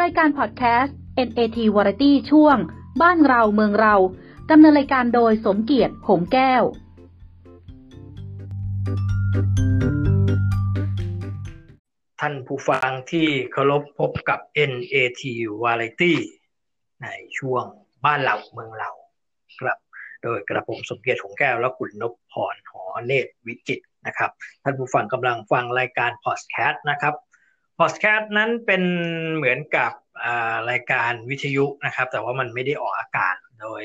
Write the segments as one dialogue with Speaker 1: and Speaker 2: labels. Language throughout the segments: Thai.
Speaker 1: รายการพอดแคสต์ NAT Variety ช่วง บ้านเราเมืองเราดำเนินรายการโดยสมเกียรติหงแก้ว
Speaker 2: ท่านผู้ฟังที่เคารพพบกับ NAT Variety ในช่วงบ้านเราเมืองเราครับ โดยกระผมสมเกียรติหงแก้ว และคุณนพพรหอเนตรวิจิตนะครับ ท่านผู้ฟังกำลังฟังรายการพอดแคสต์นะครับ พอดแคสต์นั้นเป็นเหมือนกับรายการวิทยุนะครับ แต่ว่ามันไม่ได้ออกอากาศโดย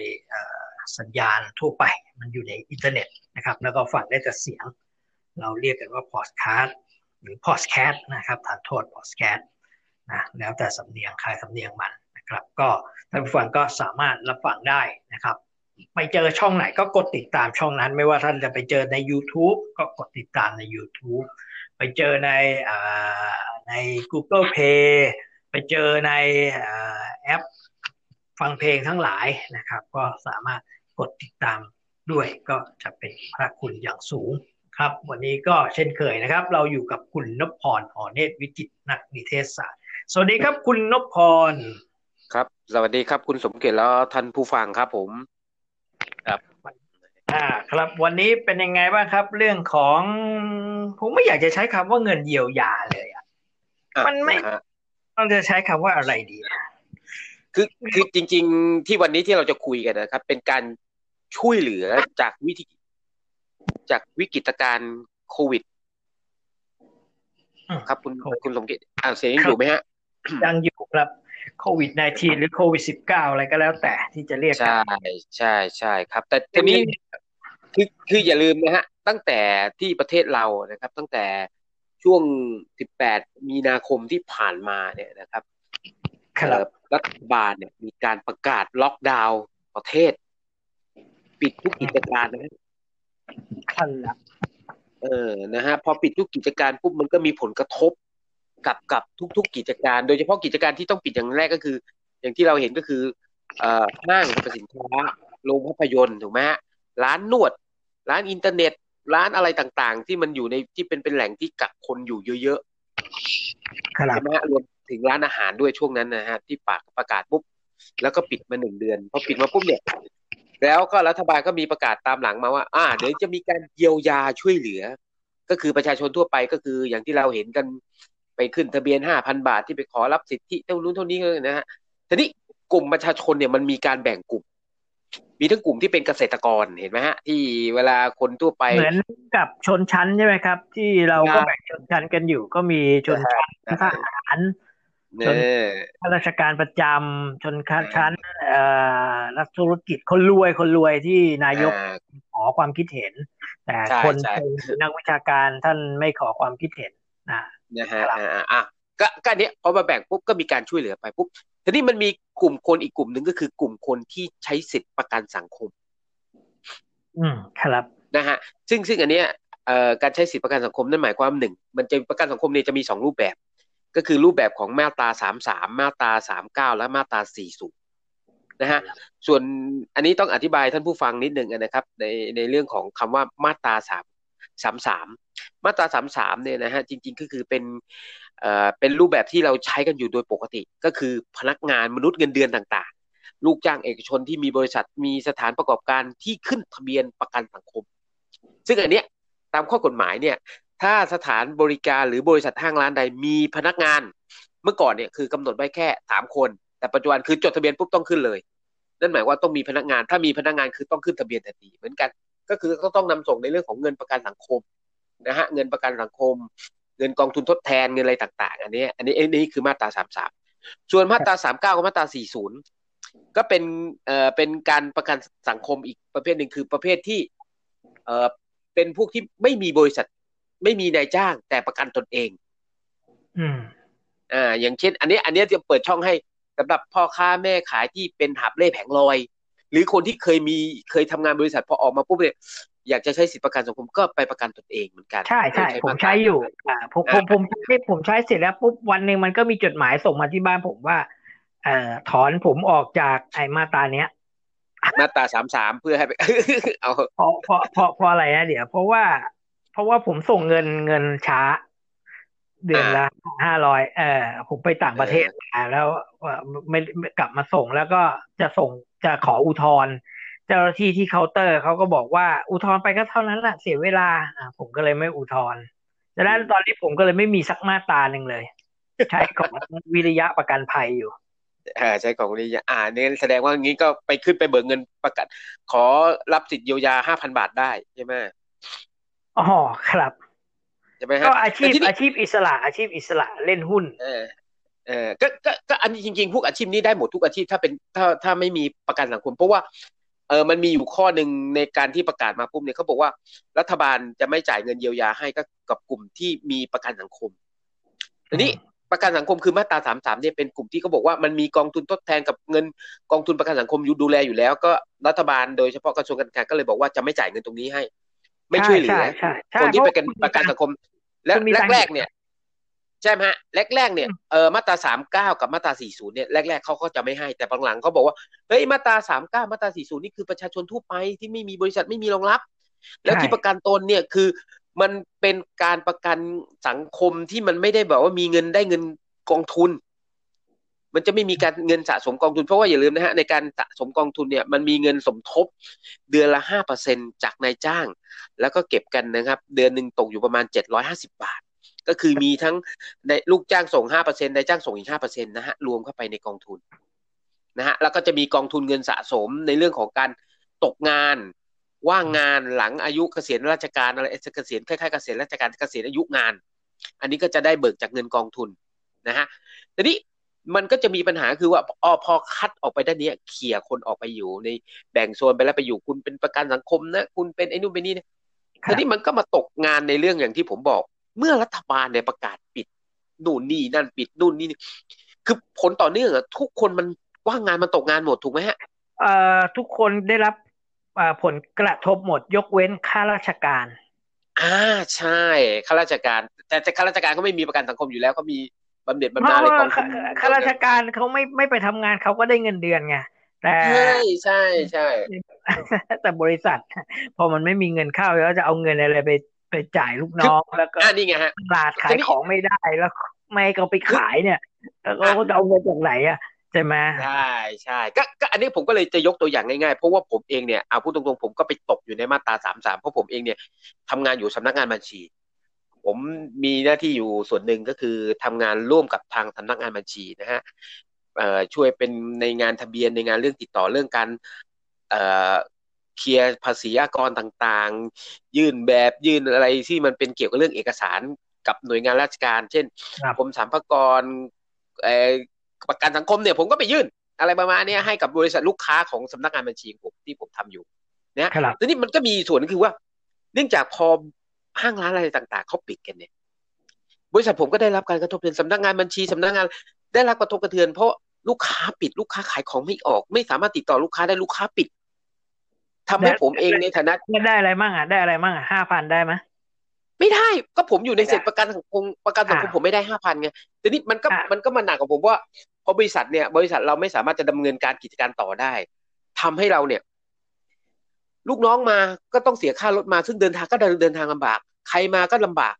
Speaker 2: สัญญาณทั่วไป มันอยู่ในอินเทอร์เน็ตนะครับ แล้วก็ฟังได้แต่เสียง เราเรียกกันว่าพอดแคสต์หรือพอดแคสต์นะครับประทานโทษพอดแคสต์นะแล้วแต่สำเนียงใครสำเนียงมันนะครับ ก็ท่านผู้ฟังก็สามารถรับฟังได้นะครับไปเจอช่องไหนก็กดติดตามช่องนั้น ไม่ว่าท่านจะไปเจอใน YouTube ก็กดติดตามใน YouTube ไปเจอใน ใน Google Play ไปเจอในแอปฟังเพลงทั้งหลายนะครับ ก็สามารถกดติดตามด้วยก็จะเป็นพระคุณอย่างสูงครับ วันนี้ก็เช่นเคยนะครับ เราอยู่กับคุณนพพรหอเนตรวิจิตนักนิเทศศาสตร์ สวัสดีครับคุณนพพร
Speaker 3: ครับ สวัสดีครับคุณสมเกียรติแล้วท่านผู้ฟังครับผม
Speaker 2: ครับอ่าครับวันนี้เป็นยังไงบ้างครับ เรื่องของผมไม่อยากจะใช้คำว่าเงินเยียวยาเลยอะ มันไม่ต้องจะใช้คำว่าอะไรดี
Speaker 3: คือคือจริง ๆ ที่วันนี้ที่เราจะคุยกันนะครับ เป็นการช่วยเหลือจากวิธีจากวิกฤตการณ์โควิด ครับคุณคุณสมเกียรติอ่าเสียงยังอยู่ไหมฮะ
Speaker 2: ยังอยู่ครับโควิด -19 หรือโควิด -19 อะไรก็แล้วแต่ที่จะเรียก
Speaker 3: ใช่ใช่ใช่ครับ แต่ทีนี้คือคืออย่าลืมนะฮะ ตั้งแต่ที่ประเทศเรานะครับ ตั้งแต่ ช่วง 18 มีนาคมที่ผ่านมาเนี่ยนะครับ
Speaker 2: ครับ
Speaker 3: รัฐบาลเนี่ยมีการประกาศล็อกดาวน์ประเทศ ปิดทุกกิจการนะ
Speaker 2: คันละ
Speaker 3: เออนะฮะพอปิดทุกกิจการปุ๊บมันก็มีผลกระทบกับกับทุก ๆ กิจการ โดยเฉพาะกิจการที่ต้องปิดอย่างแรกก็คือ อย่างที่เราเห็นก็คือเอ่อห้างสรรพสินค้าโรงภาพยนตร์ถูกไหมฮะร้านนวด ร้านอินเทอร์เน็ต ร้านอะไรต่างๆ ที่มันอยู่ในที่เป็นเป็นแหล่งที่กักคนอยู่เยอะๆใช่ไหมฮะรวมถึงร้านอาหารด้วยช่วงนั้นนะฮะที่ปากประกาศปุ๊บแล้วก็ปิดมาหนึ่งเดือนพอปิดมาปุ๊บเนี่ยแล้วก็รัฐบาลก็มีประกาศตามหลังมาว่า อ่า เดี๋ยวจะมีการเยียวยาช่วยเหลือ ก็คือประชาชนทั่วไปก็คืออย่างที่เราเห็นกันไปขึ้นทะเบียนห้าพันบาทที่ไปขอรับสิทธิเท่านู้นเท่านี้นะฮะทีนี้กลุ่มประชาชนเนี่ยมันมีการแบ่งกลุ่ม มีทั้งกลุ่มที่เป็นเกษตรกรเห็นไหมฮะ ที่เวลาคนทั่วไป
Speaker 2: เหมือนกับชนชั้นใช่ไหมครับ ที่เราก็แบ่งชนชั้นกันอยู่ ก็มีชนชั้นทหารชนข้าราชการประจำชนชั้นเอ่อนักธุรกิจคนรวยคนรวยที่นายกขอความคิดเห็น แต่คนนักวิชาการท่านไม่ขอความคิดเห็นนะ
Speaker 3: นะฮะอะ ก็ก็เนี้ยพอมาแบ่งปุ๊บก็มีการช่วยเหลือไปปุ๊บทีนี้มันมีกลุ่มคนอีกกลุ่มหนึ่งก็คือกลุ่มคนที่ใช้สิทธิประกันสังคม
Speaker 2: อืมครับ
Speaker 3: นะฮะ ซึ่งซึ่งอันเนี้ยเอ่อการใช้สิทธิประกันสังคมนั่นหมายความหนึ่งมันจะประกันสังคมเนี่ยจะมีสองรูปแบบ ก็คือรูปแบบของมาตราสามสามมาตราสามเก้าและมาตราสี่สูนะฮะส่วนอันนี้ต้องอธิบายท่านผู้ฟังนิดหนึ่งนะครับ ในในเรื่องของคำว่ามาตราสามสามสามมาตราสามสามเนี่ยนะฮะจริง ๆ ก็คือเป็น เป็นรูปแบบที่เราใช้กันอยู่โดยปกติ ก็คือพนักงานมนุษย์เงินเดือนต่างๆ ลูกจ้างเอกชนที่มีบริษัทมีสถานประกอบการที่ขึ้นทะเบียนประกันสังคม ซึ่งอันเนี้ยตามข้อกฎหมายเนี่ยถ้าสถานบริการหรือบริษัทห้างร้านใดมีพนักงาน เมื่อก่อนเนี่ยคือกำหนดไว้แค่สามคน แต่ปัจจุบันคือจดทะเบียนปุ๊บต้องขึ้นเลยนั่นหมายว่าต้องมีพนักงาน ถ้ามีพนักงานคือต้องขึ้นทะเบียนทันทีเหมือนกัน ก็คือก็ต้องนำส่งในเรื่องของเงินประกันสังคมนะฮะเงินประกันสังคม เงินกองทุนทดแทนเงินอะไรต่าง ๆ อันนี้ อันนี้อันนี้คือมาตราสามสามส่วนมาตราสามเก้ากับมาตราสี่ศูนย์ก็เป็นเอ่อเป็นการประกันสังคมอีกประเภทหนึ่งคือประเภทที่เอ่อเป็นพวกที่ไม่มีบริษัท ไม่มีนายจ้าง แต่ประกันตนเอง
Speaker 2: อืม
Speaker 3: อ่าอย่างเช่น อันนี้ อันนี้จะเปิดช่องให้สำหรับพ่อค้าแม่ขายที่เป็นหับเล่แผงลอย หรือคนที่เคยมีเคยทำงานบริษัทพอออกมาปุ๊บเนี่ย อยากจะใช้สิทธิประกันสังคมก็ไปประกันตนเองเหมือนกัน
Speaker 2: ใช่ใช่ผมใช้อยู่อ่าผมผมผมใช้ผมใช้เสร็จแล้วปุ๊บวันหนึ่งมันก็มีจดหมายส่งมาที่บ้านผมว่าเอ่อถอนผมออกจากไอ้มาตราเนี้ย
Speaker 3: มาตราสามสามเพื่อให้ไปเอา
Speaker 2: เพราะเพราะเพราะเพราะอะไรนะเดี๋ยว เพราะว่า เพราะว่าผมส่งเงินเงินช้า เดือนละห้าร้อยเออผมไปต่างประเทศมาแล้วไม่ไม่กลับมาส่งแล้วก็จะส่งจะขออุทธรณ์ เจ้าหน้าที่ที่เคาน์เตอร์เขาก็บอกว่าอุทธรณ์ไปก็เท่านั้นแหละเสียเวลาอ่าผมก็เลยไม่อุทธรณ์ดังนั้นตอนนี้ผมก็เลยไม่มีสักมาตราหนึ่งเลย ใช้ของวิริยะประกันภัยอยู่
Speaker 3: อ่าใช้ของวิริยะอ่าเนี่ยแสดงว่างี้ก็ไปขึ้นไปเบิกเงินประกัน ขอรับสิทธิเยียวยาห้าพันบาทได้ใช่ไหม
Speaker 2: อ๋อครับ
Speaker 3: ใช่ไหมฮะ
Speaker 2: ก็อาชีพ
Speaker 3: แต่ทีนี้
Speaker 2: อาชีพอิสระ อาชีพอิสระเล่นหุ้น
Speaker 3: เออเออก็ก็ก็อันนี้จริงๆพวกอาชีพนี้ได้หมดทุกอาชีพถ้าเป็นถ้าถ้าไม่มีประกันสังคม เพราะว่า เออมันมีอยู่ข้อหนึ่งในการที่ประกาศมาปุ๊บเนี่ยเขาบอกว่ารัฐบาลจะไม่จ่ายเงินเยียวยาให้ก็กับกลุ่มที่มีประกันสังคมทีนี้ประกันสังคมคือมาตราสามสามเนี่ยเป็นกลุ่มที่เขาบอกว่ามันมีกองทุนทดแทนกับเงินกองทุนประกันสังคมอยู่ดูแลอยู่แล้ว ก็รัฐบาลโดยเฉพาะกระทรวงการคลังก็เลยบอกว่าจะไม่จ่ายเงินตรงนี้ให้ ไม่ช่วยเหลือ
Speaker 2: ใช่ใช่ใช่
Speaker 3: คนที่
Speaker 2: เพ
Speaker 3: ไป
Speaker 2: ราะ
Speaker 3: กันประกันสังคม และ
Speaker 2: คุณมีตังค์
Speaker 3: แรกๆเนี่ย ใช่ไหมฮะแรกๆเนี่ยเออมาตราสามเก้ากับมาตราสี่ศูนย์เนี่ยแรกๆเขาก็จะไม่ให้แต่บางหลังเขาบอกว่าเฮ้ยมาตราสามเก้ามาตราสี่ศูนย์นี่คือประชาชนทั่วไปที่ไม่มีบริษัทไม่มีรองรับ แล้วที่ประกันตนเนี่ยคือมันเป็นการประกันสังคมที่มันไม่ได้แบบว่ามีเงินได้เงินกองทุน มันจะไม่มีการเงินสะสมกองทุนเพราะว่าอย่าลืมนะฮะในการสะสมกองทุนเนี่ยมันมีเงินสมทบเดือนละห้าเปอร์เซ็นจากนายจ้าง แล้วก็เก็บกันนะครับ เดือนหนึ่งตกอยู่ประมาณเจ็ดร้อยห้าสิบาท ก็คือมีทั้งในลูกจ้างส่งห้าเปอร์เซ็นนายจ้างส่งอีกห้าเปอร์เซ็นต์นะฮะรวมเข้าไปในกองทุนนะฮะแล้วก็จะมีกองทุนเงินสะสมในเรื่องของการตกงานว่างงานหลังอายุเกษียณราชการอะไรเกษียณคล้ายๆเกษียณราชการเกษียณอายุงาน อันนี้ก็จะได้เบิกจากเงินกองทุนนะฮะทีนี้มันก็จะมีปัญหาคือว่าอพอคัดออกไปด้านนี้เขี่ยคนออกไปอยู่ในแบ่งโซนไปแล้วไปอยู่คุณเป็นประกันสังคมนะ คุณเป็นไอ้นู่นเป็นนี่นะทีนี้มันก็มาตกงานในเรื่องอย่างที่ผมบอก เมื่อรัฐบาลเนี่ยประกาศปิดนู่นนี่นั่นปิดนู่นนี่คือผลต่อเนื่องอะทุกคนมันว่างงานมันตกงานหมดถูกไหมฮะ
Speaker 2: เอ่อทุกคนได้รับเอ่อผลกระทบหมดยกเว้นข้าราชการ
Speaker 3: อ่าใช่ข้าราชการ แต่แต่ข้าราชการเขาไม่มีประกันสังคมอยู่แล้วเขามีบำเหน็จ
Speaker 2: เพ
Speaker 3: บำนาญ
Speaker 2: ราะ
Speaker 3: ในก
Speaker 2: ว่า
Speaker 3: องทุน
Speaker 2: ข้าราชการเขาไม่ไม่ไปทำงานเขาก็ได้เงินเดือนไงแต่
Speaker 3: ใช่ใช่ใช่
Speaker 2: แต่บริษัท พอมันไม่มีเงินเข้าแล้วจะเอาเงินอะไรไป ไปจ่ายลูกน้องแล้วก็
Speaker 3: อ่านี่ไงฮะ
Speaker 2: ตลาดขายของไม่ได้แล้ว ไม่ให้เขาไปขายเนี่ย แล้วเขาจะเอาเงินจากไหนอะใช่ไหม
Speaker 3: ใช่ใช่ก็ก็อันนี้ผมก็เลยจะยกตัวอย่างง่ายๆ เพราะว่าผมเองเนี่ยเอาพูดตรงๆผมก็ไปตกอยู่ในมาตราสามสามเพราะผมเองเนี่ยทำงานอยู่สำนักงานบัญชี ผมมีหน้าที่อยู่ส่วนหนึ่งก็คือทำงานร่วมกับทางสำนักงานบัญชีนะฮะเอ่อช่วยเป็นในงานทะเบียนในงานเรื่องติดต่อเรื่องการ เอ่อเคลียร์ภาษีอากรต่างๆ ยื่นแบบยื่นอะไรที่มันเป็นเกี่ยวกับเรื่องเอกสารกับหน่วยงานราชการ เช่น
Speaker 2: ครับ
Speaker 3: กรมสรรพากรเอ่อประกันสังคมเนี่ยผมก็ไปยื่น อะไรประมาณเนี้ยให้กับบริษัทลูกค้าของสำนักงานบัญชีของผมที่ผมทำอยู่เนี่ย
Speaker 2: ครับ
Speaker 3: ทีนี้มันก็มีส่วนก็คือว่า เนื่องจากพอห้างร้านอะไรต่างๆเขาปิดกันเนี่ย บริษัทผมก็ได้รับการกระทบกระเทือนสำนักงานบัญชีสำนักงานได้รับกระทบกระเทือนเพราะลูกค้าปิดลูกค้าขายของไม่ออก ไม่สามารถติดต่อลูกค้าได้ลูกค้าปิด ทำให้ผมเองในฐานะ
Speaker 2: ได้อะไรมั่งอะได้อะไรมั่งอะห้าพันได้ไหม
Speaker 3: ไม่ได้ก็ผมอยู่ในเสร็จประกันสังคมประกันสังคม
Speaker 2: อ่า
Speaker 3: ผมไม่ได้ห้าพันไงทีนี้มันก็
Speaker 2: อ่ามั
Speaker 3: มันก็มาหนักกับผมว่าพอบริษัทเนี่ย บริษัทเราไม่สามารถจะดำเนินการกิจการต่อได้ทำให้เราเนี่ย ลูกน้องมาก็ต้องเสียค่ารถมาซึ่งเดินทางก็เดินเดินทางลำบาก ใครมาก็ลำบาก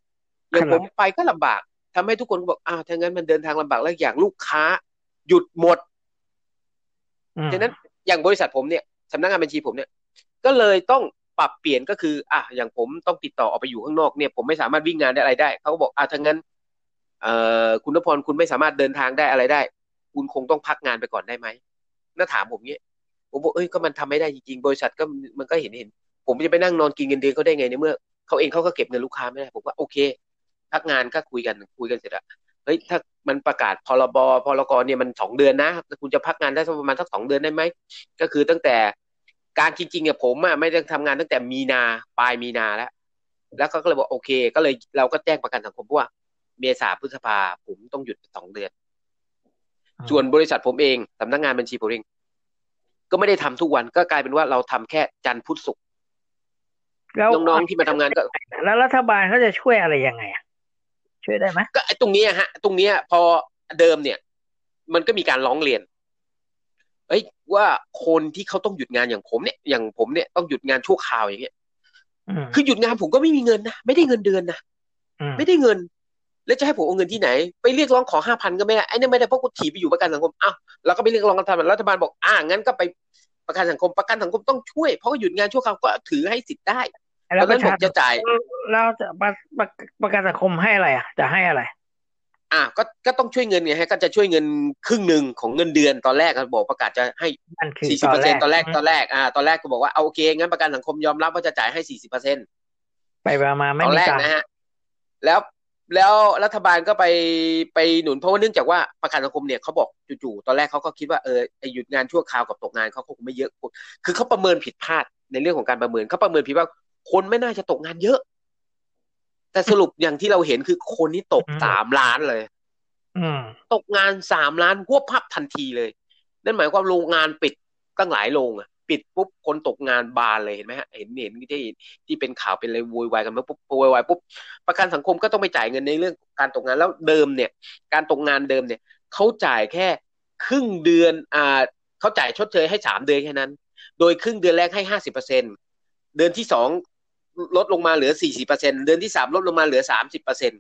Speaker 3: อย่างผมไปก็ลำบากทำให้ทุกคนก็บอกอ้าวถ้างั้นมันเดินทางลำบากแล้วอย่างลูกค้า หยุดหมด
Speaker 2: อืม
Speaker 3: ฉะนั้นอย่างบริษัทผมเนี่ยสำนักงานบัญชีผมเนี่ย ก็เลยต้องปรับเปลี่ยนก็คืออะอย่างผมต้องติดต่อออกไปอยู่ข้างนอกเนี่ย ผมไม่สามารถวิ่งงานได้อะไรได้เขาก็บอกอะถ้างั้นเอ่อคุณนพรคุณไม่สามารถเดินทางได้อะไรได้ คุณคงต้องพักงานไปก่อนได้ไหมน่าถามผมเนี้ยผมบอกเอ้ยก็มันทำไม่ได้จริงๆบริษัทก็มันก็เห็นเห็น ผมจะไปนั่งนอนกินเงินเดือนเขาได้ไงในเมื่อเขาเองเขาก็เก็บเงินลูกค้าไม่ได้ผมว่าโอเคพักงานก็คุยกันคุยกันเสร็จอะเฮ้ยถ้ามันประกาศพรบพรกเนี่ยมันสองเดือนนะคุณจะพักงานได้สักประมาณสักสองเดือนได้ไหมก็คือตั้งแต่ การจริงๆอะผมอะไม่ได้ทำงานตั้งแต่มีนาปลายมีนาแล้ว แล้วเขาก็เลยบอกโอเค ก็เลยเราก็แจ้งประกันสังคมว่า เมษาพฤษภาผมต้องหยุดสองเดือน ส่วนบริษัทผมเองสำนักงานบัญชีผมเองก็ไม่ได้ทำทุกวันก็กลายเป็นว่าเราทำแค่จันทร์พุธศุกร์
Speaker 2: แล้ว
Speaker 3: น้องๆที่มาทำงานก็
Speaker 2: แล้วรัฐบาลเขาจะช่วยอะไรยังไงอะช่วยได้ไหม
Speaker 3: ก็ไอ้ตรงเนี้ยฮะ ตรงเนี้ยพอเดิมเนี่ย มันก็มีการร้องเรียน เอ้ยว่าคนที่เขาต้องหยุดงานอย่างผมเนี่ยอย่างผมเนี่ยต้องหยุดงานชั่วคราวอย่างเงี้ย
Speaker 2: อืม
Speaker 3: คือหยุดงานผมก็ไม่มีเงินนะไม่ได้เงินเดือนนะ
Speaker 2: อืม
Speaker 3: ไม่ได้เงิน แล้วจะให้ผมเอาเงินที่ไหน ไปเรียกร้องขอห้าพันก็ไม่ได้ไอ้นี่ไม่ได้เพราะกูถีบไปอยู่ประกันสังคมอ้าวเราก็ไปเรียกร้องรัฐบาลรัฐบาลบอกอ่างั้นก็ไปประกันสังคมประกันสังคมต้องช่วยเพราะหยุดงานชั่วคราวก็ถือให้สิทธิ์ได้ต
Speaker 2: แล้
Speaker 3: อ
Speaker 2: วนป
Speaker 3: นั้น
Speaker 2: ระ
Speaker 3: ผ
Speaker 2: ชาม
Speaker 3: จะจ่าย
Speaker 2: แล้วจะประประประกันสังคมให้อะไรอะจะให้อะไร
Speaker 3: อ่าก็ก็ต้องช่วยเงินไงฮะก็จะช่วยเงินครึ่งหนึ่งของเงินเดือนตอนแรกเขาบอกประกาศจะให้
Speaker 2: นั่นคือ
Speaker 3: สี่สิบเปอร์เซ็นต์ตอนแรก
Speaker 2: ม
Speaker 3: ตอนแรกอ่าตอนแรกก็บอกว่าเอาโอเคงั้นประกันสังคมยอมรับว่าจะจ่ายให้สี่สิบเปอร์เซ็นต์
Speaker 2: ไปมา
Speaker 3: ต
Speaker 2: ไม่
Speaker 3: อน
Speaker 2: มี
Speaker 3: แรก
Speaker 2: ตังค์
Speaker 3: นะฮะแล้วแล้วรัฐบาลก็ไปไปหนุนเพราะว่าเนื่องจากว่าประกันสังคมเนี่ยเขาบอกจู่ๆตอนแรกเขาก็คิดว่าเออไอหยุดงานชั่วคราวกับตกงานเขาคงไม่เยอะ คือเขาประเมินผิดพลาดในเรื่องของการประเมินเขาประเมินผิดว่าคนไม่น่าจะตกงานเยอะ แต่สรุปอย่างที่เราเห็นคือคนนี้ตกสามล้านเลย
Speaker 2: อืม
Speaker 3: ตกงานสามล้านพวบพับทันทีเลย นั่นหมายความโรงงานปิดตั้งหลายโรงอะปิดปุ๊บคนตกงานบานเลยเห็นไหมฮะเห็นเห็นที่ที่เป็นข่าวเป็นอะไรโวยวายกันมาปุ๊บโวยวายปุ๊บประกันสังคมก็ต้องไปจ่ายเงินในเรื่องการตกงานแล้วเดิมเนี่ย การตกงานเดิมเนี่ยเขาจ่ายแค่ครึ่งเดือนอ่าเขาจ่ายชดเชยให้สามเดือนแค่นั้น โดยครึ่งเดือนแรกให้ห้าสิบเปอร์เซ็นเดือนที่สอง ลดลงมาเหลือสี่สิบเปอร์เซ็นเดือนที่สามลดลงมาเหลือสามสิบเปอร์เซ็น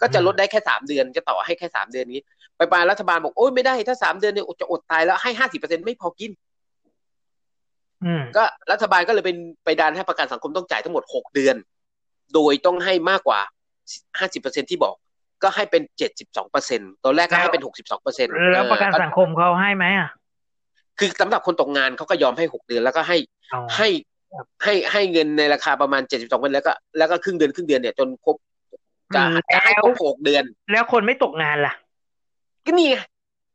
Speaker 3: ก็จะลดได้แค่สามเดือนจะต่อให้แค่สามเดือนนี้ ไปปลายรัฐบาลบอกโอ้ยไม่ได้ถ้าสามเดือนเนี่ยจะอดตายแล้วให้ห้าสิบเปอร์เซ็นไม่พอกิน
Speaker 2: อืม
Speaker 3: ก็รัฐบาลก็เลยเป็นไปดันให้ประกันสังคมต้องจ่ายทั้งหมดหกเดือน โดยต้องให้มากกว่าห้าสิบเปอร์เซ็นที่บอก ก็ให้เป็นเจ็ดสิบสองเปอร์เซ็นตอนแรกก็ให้เป็นหกสิบสองเปอร์เซ็น
Speaker 2: แล้วประกันสังคมเขาให้ไหมอะ
Speaker 3: คือสำหรับคนตกงานเขาก็ยอมให้หกเดือนแล้วก็ให้
Speaker 2: เอา
Speaker 3: ให้ ให้ให้เงินในราคาประมาณเจ็ดสิบสองเปอร์เซ็นแล้วก็แล้วก็ครึ่งเดือนครึ่งเดือนเนี่ยจนครบจะจะให้ครบหกเดือน
Speaker 2: แล้วคนไม่ตกงานล่ะ
Speaker 3: ก็นี่ไง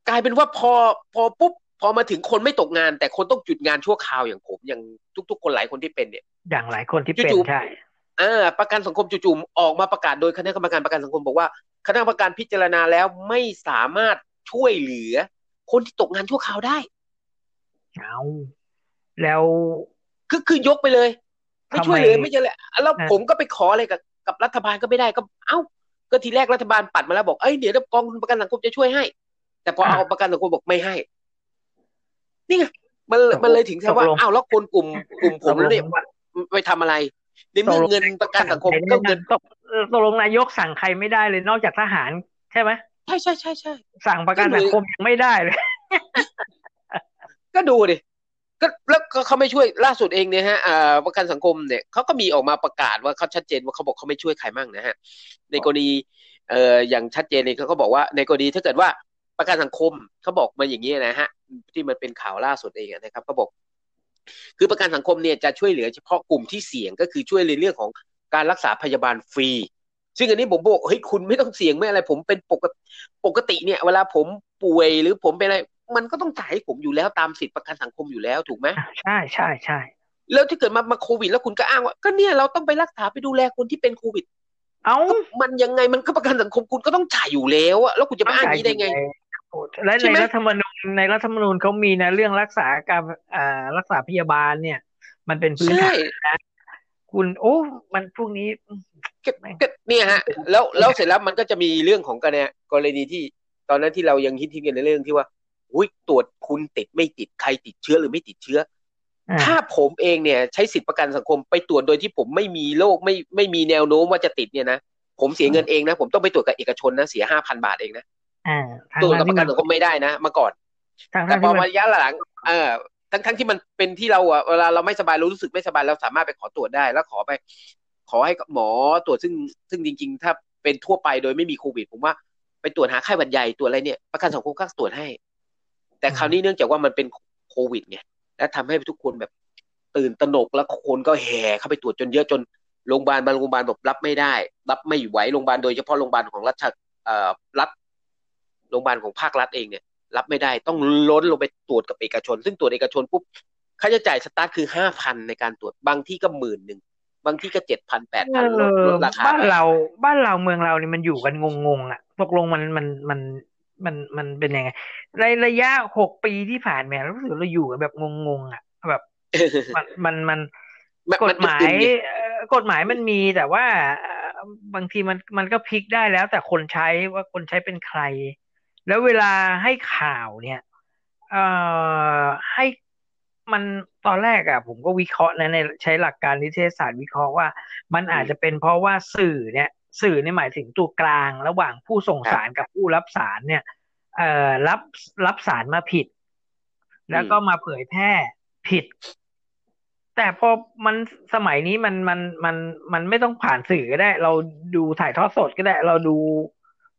Speaker 3: กลายเป็นว่าพอพอปุ๊บพอมาถึงคนไม่ตกงาน แต่คนต้องหยุดงานชั่วคราวอย่างผม อย่างทุก ๆ คนหลายคนที่เป็นเนี่ย
Speaker 2: อย่างหลายคนที่เป็น
Speaker 3: จู่ๆ
Speaker 2: ใช่
Speaker 3: อ่าประกันสังคมจู่ๆออกมาประกาศโดยคณะกรรมการประกันสังคมบอกว่าคณะกรรมการพิจารณาแล้วไม่สามารถช่วยเหลือ คนที่ตกงานชั่วคราวได้
Speaker 2: เอาแล้ว
Speaker 3: คือคือยกไปเลย ไม่ช่วย
Speaker 2: ทำไม
Speaker 3: เลยไม่เจอเลยแล้ว
Speaker 2: อะ
Speaker 3: ผมก็ไปขออะไรกับกับรัฐบาลก็ไม่ได้ก็เอ้า ก็ทีแรกรัฐบาลปัดมาแล้วบอกเอ้ยเดี๋ยวกองทุนประกันสังคมจะช่วยให้ แต่พอเอาประกันสังคมบอกไม่ให้ นี่ไงมันมันเลยถึงแค่ว่าอ้าวแล้วคนกลุ่มกลุ่มผมแล้วเนี่ยไปทำอะไรในเมื่อเงินประกันสังคมก็เงิน
Speaker 2: ตกตกลงนายกสั่งใครไม่ได้เลยนอกจากทหารใช่ไหม
Speaker 3: ใช่ใช่ใช่ใช่
Speaker 2: สั่งประกันสังคมยังไม่ได้เลย
Speaker 3: ก็ดูดิ ก็แล้วเขาไม่ช่วยล่าสุดเองเนี่ยฮะประกันสังคมเนี่ยเขาก็มีออกมาประกาศว่าเขาชัดเจนว่าเขาบอกเขาไม่ช่วยใครมั่งนะฮะในกรณีเอ่ออย่างชัดเจนเลยเขาก็บอกว่าในกรณีถ้าเกิดว่าประกันสังคมเขาบอกมาอย่างนี้นะฮะที่มันเป็นข่าวล่าสุดเองนะครับเขาบอกคือประกันสังคมเนี่ยจะช่วยเหลือเฉพาะกลุ่มที่เสี่ยงก็คือช่วยในเรื่องของการรักษาพยาบาลฟรี ซึ่งอันนี้ผมบอกเฮ้ยคุณไม่ต้องเสี่ยงไม่อะไรผมเป็นปกติปกติเนี่ย เวลาผมป่วยหรือผมเป็นอะไร มันก็ต้องจ่ายให้ผมอยู่แล้วตามสิทธิประกันสังคมอยู่แล้วถูกไหม
Speaker 2: ใช่ใช่ใช่
Speaker 3: แล้วถ้าเกิดมามาโควิด แล้วคุณก็อ้างว่าก็เนี่ยเราต้องไปรักษาไปดูแลคนที่เป็นโควิด
Speaker 2: เอา
Speaker 3: มันยังไงมันก็ประกันสังคมคุณก็ต้องจ่ายอยู่แล้วอะแล้วคุณจะมาอ้างอย่างนี้ได้ไง
Speaker 2: และ
Speaker 3: ใช่
Speaker 2: ใน
Speaker 3: ไหม
Speaker 2: รัฐธรรมนูญในรัฐธรรมนูญเขามีนะเรื่องรักษาการอ่ารักษาพยาบาลเนี่ย มันเป็นพื้น
Speaker 3: ใช่
Speaker 2: ฐานนะคุณโอ้มันพวกนี้
Speaker 3: ก็ก็เนี่ยฮะ แล้วแล้วเสร็จแล้วมันก็จะมีเรื่องของกันเนี่ยกรณีที่ตอนนั้นที่เรายังฮิตๆกันในเรื่องที่ว่า อุ้ยตรวจคุณติดไม่ติดใครติดเชื้อหรือไม่ติดเชื้อ
Speaker 2: อ่า
Speaker 3: ถ้าผมเองเนี่ยใช้สิทธิประกันสังคมไปตรวจโดยที่ผมไม่มีโรคไม่ไม่มีแนวโน้มว่าจะติดเนี่ยนะผมเสียเงินเองนะ ผมต้องไปตรวจกับเอกชนนะเสียห้าพันบาทเองนะ
Speaker 2: อ่าทาง
Speaker 3: ตรวจกับ
Speaker 2: ที่
Speaker 3: ประกันสังคมไม่ได้นะเมื่อก่อน
Speaker 2: ทาง
Speaker 3: แต่พ
Speaker 2: ที่
Speaker 3: อ
Speaker 2: มัน
Speaker 3: มาระยะหลังเออทั้งทั้งที่มันเป็นที่เราอะเวลาเราไม่สบายเรารู้สึกไม่สบายเราสามารถไปขอตรวจได้แล้วขอไป ขอให้หมอตรวจซึ่งซึ่งจริง ๆ ถ้าเป็นทั่วไปโดยไม่มีโควิด ผมว่าไปตรวจหาไข้หวัดใหญ่ตรวจอะไรเนี่ยประกันสังคมก็ตรวจให้ แต่คราวนี้เนื่องจากว่ามันเป็นโควิดไงและทำให้ทุกคนแบบตื่นตระหนกแล้วคนก็แห่เข้าไปตรวจจนเยอะจนโรงพยาบาลบางโรงพยาบาลแบบรับไม่ได้ รับไม่ไหวโรงพยาบาลโดยเฉพาะโรงพยาบาลของรัฐเอ่อรัฐโรงพยาบาลของภาครัฐเองเนี่ย รับไม่ได้ต้องล้นลงไปตรวจกับเอกชน ซึ่งตรวจเอกชนปุ๊บค่าใช้จ่ายสตาร์ทคือห้าพันในการตรวจบางที่ก็หมื่นหนึ่งบางที่ก็เจ็ดพันแปดพันลดลดราคา
Speaker 2: บ้าน
Speaker 3: ไป
Speaker 2: เรา บ้านเราเมืองเรานี่มันอยู่กันงงๆอะตกลงมันมันมัน มันมันเป็นยังไง ในระยะหกปีที่ผ่านมารู้สึกเราอยู่กันแบบงงๆอะแบบมันมันมัน
Speaker 3: มัน
Speaker 2: ก
Speaker 3: มั
Speaker 2: ฎ
Speaker 3: น
Speaker 2: หมาย
Speaker 3: อึมๆไง
Speaker 2: เอ่อกฎหมายมันมีแต่ว่าเอ่อบางทีมันมันก็พลิกได้แล้ว แต่คนใช้ว่าคนใช้เป็นใคร แล้วเวลาให้ข่าวเนี่ยเอ่อให้มันตอนแรกอะผมก็วิเคราะห์นะในใช้หลักการนิเทศศาสตร์วิเคราะห์ว่า มันอาจจะเป็นเพราะว่าสื่อเนี่ย สื่อเนี่ยหมายถึงตัวกลางระหว่างผู้ส่งสารกับผู้รับสารเนี่ย เอ่อรับรับสารมาผิด แล้วก็มาเผยแพร่ผิด แต่พอมันสมัยนี้มันมันมันมันไม่ต้องผ่านสื่อก็ได้ เราดูถ่ายทอดสดก็ได้ เราดู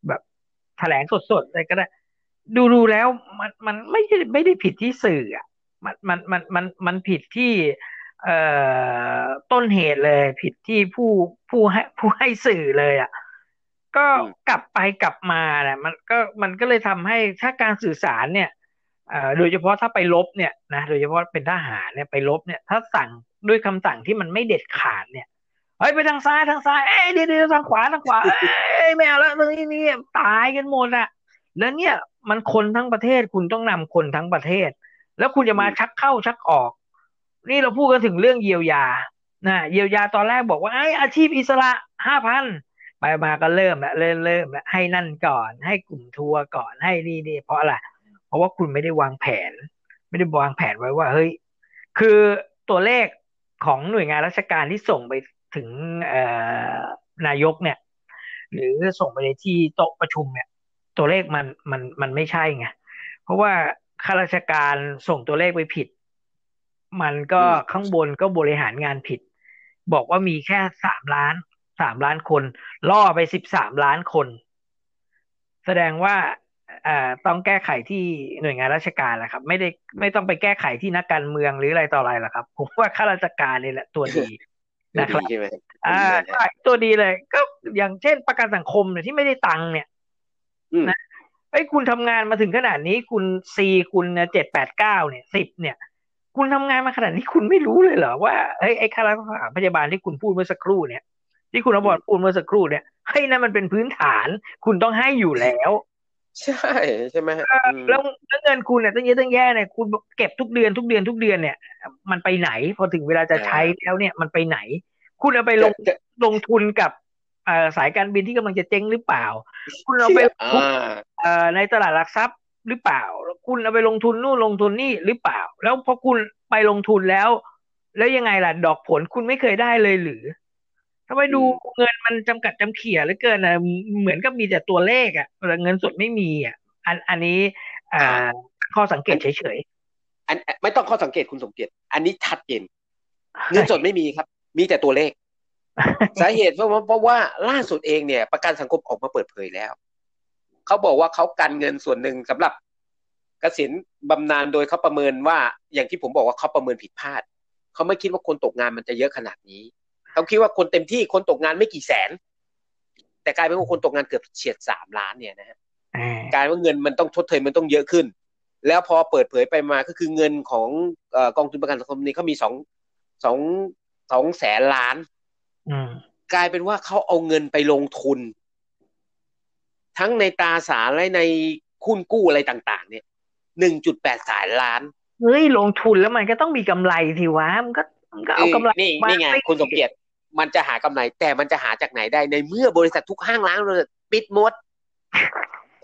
Speaker 2: แบบแถลงสดๆอะไรก็ได้ ดูดูแล้วมันมันไม่ได้ไม่ได้ผิดที่สื่ออะมันมันมันมันมันผิดที่ เอ่อต้นเหตุเลย ผิดที่ผู้ผู้ให้ผู้ให้สื่อเลยอะก็กลับไปกลับมาแหละมันก็มันก็เลยทำให้ถ้าการสื่อสารเนี่ยเอ่อโดยเฉพาะถ้าไปลบเนี่ยนะโดยเฉพาะเป็นทหารเนี่ยไปลบเนี่ย ถ้าสั่งด้วยคำสั่งที่มันไม่เด็ดขาดเนี่ยเฮ้ยไปทางซ้ายทางซ้ายเอ้ยเดี๋ยวเดี๋ยวทางขวาทางขวาเอ้ยไม่เอาแล้วตรงนี้นี่ตายกันหมดอะแล้วเนี่ยมันคนทั้งประเทศคุณต้องนำคนทั้งประเทศ แล้วคุณจะมาชักเข้าชักออก นี่เราพูดกันถึงเรื่องเยียวยานะเยียวยาตอนแรกบอกว่าไอ้อาชีพอิสระห้าพันไปมาก็เริ่มแล้วเริ่มเริ่มแล้วให้นั่นก่อน ให้กลุ่มทัวร์ก่อนให้นี่นี่เพราะอะไรเพราะว่าคุณไม่ได้วางแผน ไม่ได้วางแผนไว้ว่าเฮ้ยคือตัวเลขของหน่วยงานราชการที่ส่งไปถึงนายกเนี่ย หรือส่งไปในที่โต๊ะประชุมเนี่ย ตัวเลขมันมันมันไม่ใช่ไงเพราะว่าข้าราชการส่งตัวเลขไปผิด มันก็
Speaker 3: อืม
Speaker 2: ข้างบนก็บริหารงานผิด บอกว่ามีแค่สามล้านสามล้านคน ล่อไปสิบสามล้านคน แสดงว่าเอ่อต้องแก้ไขที่หน่วยงานราชการแหละครับ ไม่ได้ไม่ต้องไปแก้ไขที่นักการเมืองหรืออะไรต่ออะไรหรอกครับ ผมว่าข้าราชการนี่แหละตัวดี
Speaker 3: ไม่
Speaker 2: นะครับ
Speaker 3: ดีใช่ไหม
Speaker 2: อ่าใช่ตัวดีเลย ก็อย่างเช่นประกันสังคมเนี่ยที่ไม่ได้ตังค์เนี่ย
Speaker 3: อืม
Speaker 2: นะไอ้ยคุณทำงานมาถึงขนาดนี้คุณซีคุณเจ็ดแปดเก้าเนี่ยสิบเนี่ย คุณทำงานมาขนาดนี้คุณไม่รู้เลยเหรอว่าเฮ้ยไอ้ค่ารักษาพยาบาลที่คุณพูดเมื่อสักครู่เนี่ย ที่คุณอภรพูดเมื่อสักครู่เนี่ยเฮ้ยนั่นมันเป็นพื้นฐาน คุณต้องให้อยู่แล้ว
Speaker 3: ใช่ใช่ไหมฮะอืม
Speaker 2: แล้วแล้วเงินคุณเนี่ยตั้งเยอะตั้งแยะเนี่ยคุณเก็บทุกเดือนทุกเดือนทุกเดือนเนี่ย มันไปไหน พอถึงเวลาจะใช้แล้วเนี่ยมันไปไหน คุณเอาไปลง
Speaker 3: จะ
Speaker 2: ลงทุนกับเอ่อสายการบินที่กำลังจะเจ๊งหรือเปล่า คุณเอาไป
Speaker 3: อ่า
Speaker 2: เอ่อในตลาดหลักทรัพย์ หรือเปล่า คุณเอาไปลงทุนนู่นลงทุนนี่หรือเปล่า แล้วพอคุณไปลงทุนแล้ว แล้วยังไงล่ะ ดอกผลคุณไม่เคยได้เลยหรือทำไมดูเงินมันจำกัดจำเขี่ยเหลือเกินนะเหมือนกับมีแต่ตัวเลขอะแต่เงินสดไม่มีอะอันอันนี้ อ่า ข้อสังเกตเฉย
Speaker 3: อันไม่ต้องข้อสังเกตคุณสมเกียรติอันนี้ชัดเจน
Speaker 2: ๆ
Speaker 3: เงินสดไม่มีครับ มีแต่ตัวเลข สาเหตุเพราะว่าเพราะว่าล่าสุดเองเนี่ย ประกันสังคมออกมาเปิดเผยแล้ว เขาบอกว่าเขากันเงินส่วนหนึ่งสำหรับเกษียณบำนาญโดยเขาประเมินว่า อย่างที่ผมบอกว่าเขาประเมินผิดพลาดเขาไม่คิดว่าคนตกงานมันจะเยอะขนาดนี้เขาคิดว่าคนเต็มที่คนตกงานไม่กี่แสน แต่กลายเป็นว่าคนตกงานเกือบเฉียดสามล้านเนี่ยนะฮะ
Speaker 2: อ่า
Speaker 3: กลายว่าเงินมันต้องชดเชยมันต้องเยอะขึ้น แล้วพอเปิดเผยไปมาก็คือเงินของเอ่อกองทุนประกันสังคมนี้เขามีสองสองสองแสนล้าน
Speaker 2: อืม
Speaker 3: กลายเป็นว่าเขาเอาเงินไปลงทุน ทั้งในตราสารและในหุ้นกู้อะไรต่าง ๆ เนี่ยหนึ่งจุดแปดแสนล้าน
Speaker 2: เฮ้ยลงทุนแล้วมันก็ต้องมีกำไรทีวะมันก็มันก็เอากำไร
Speaker 3: นี่
Speaker 2: มา
Speaker 3: นี่ไง
Speaker 2: สิ
Speaker 3: คุณสมเกียรติมันจะหากำไร แต่มันจะหาจากไหนได้ในเมื่อบริษัททุกห้างร้านเลยปิดหมด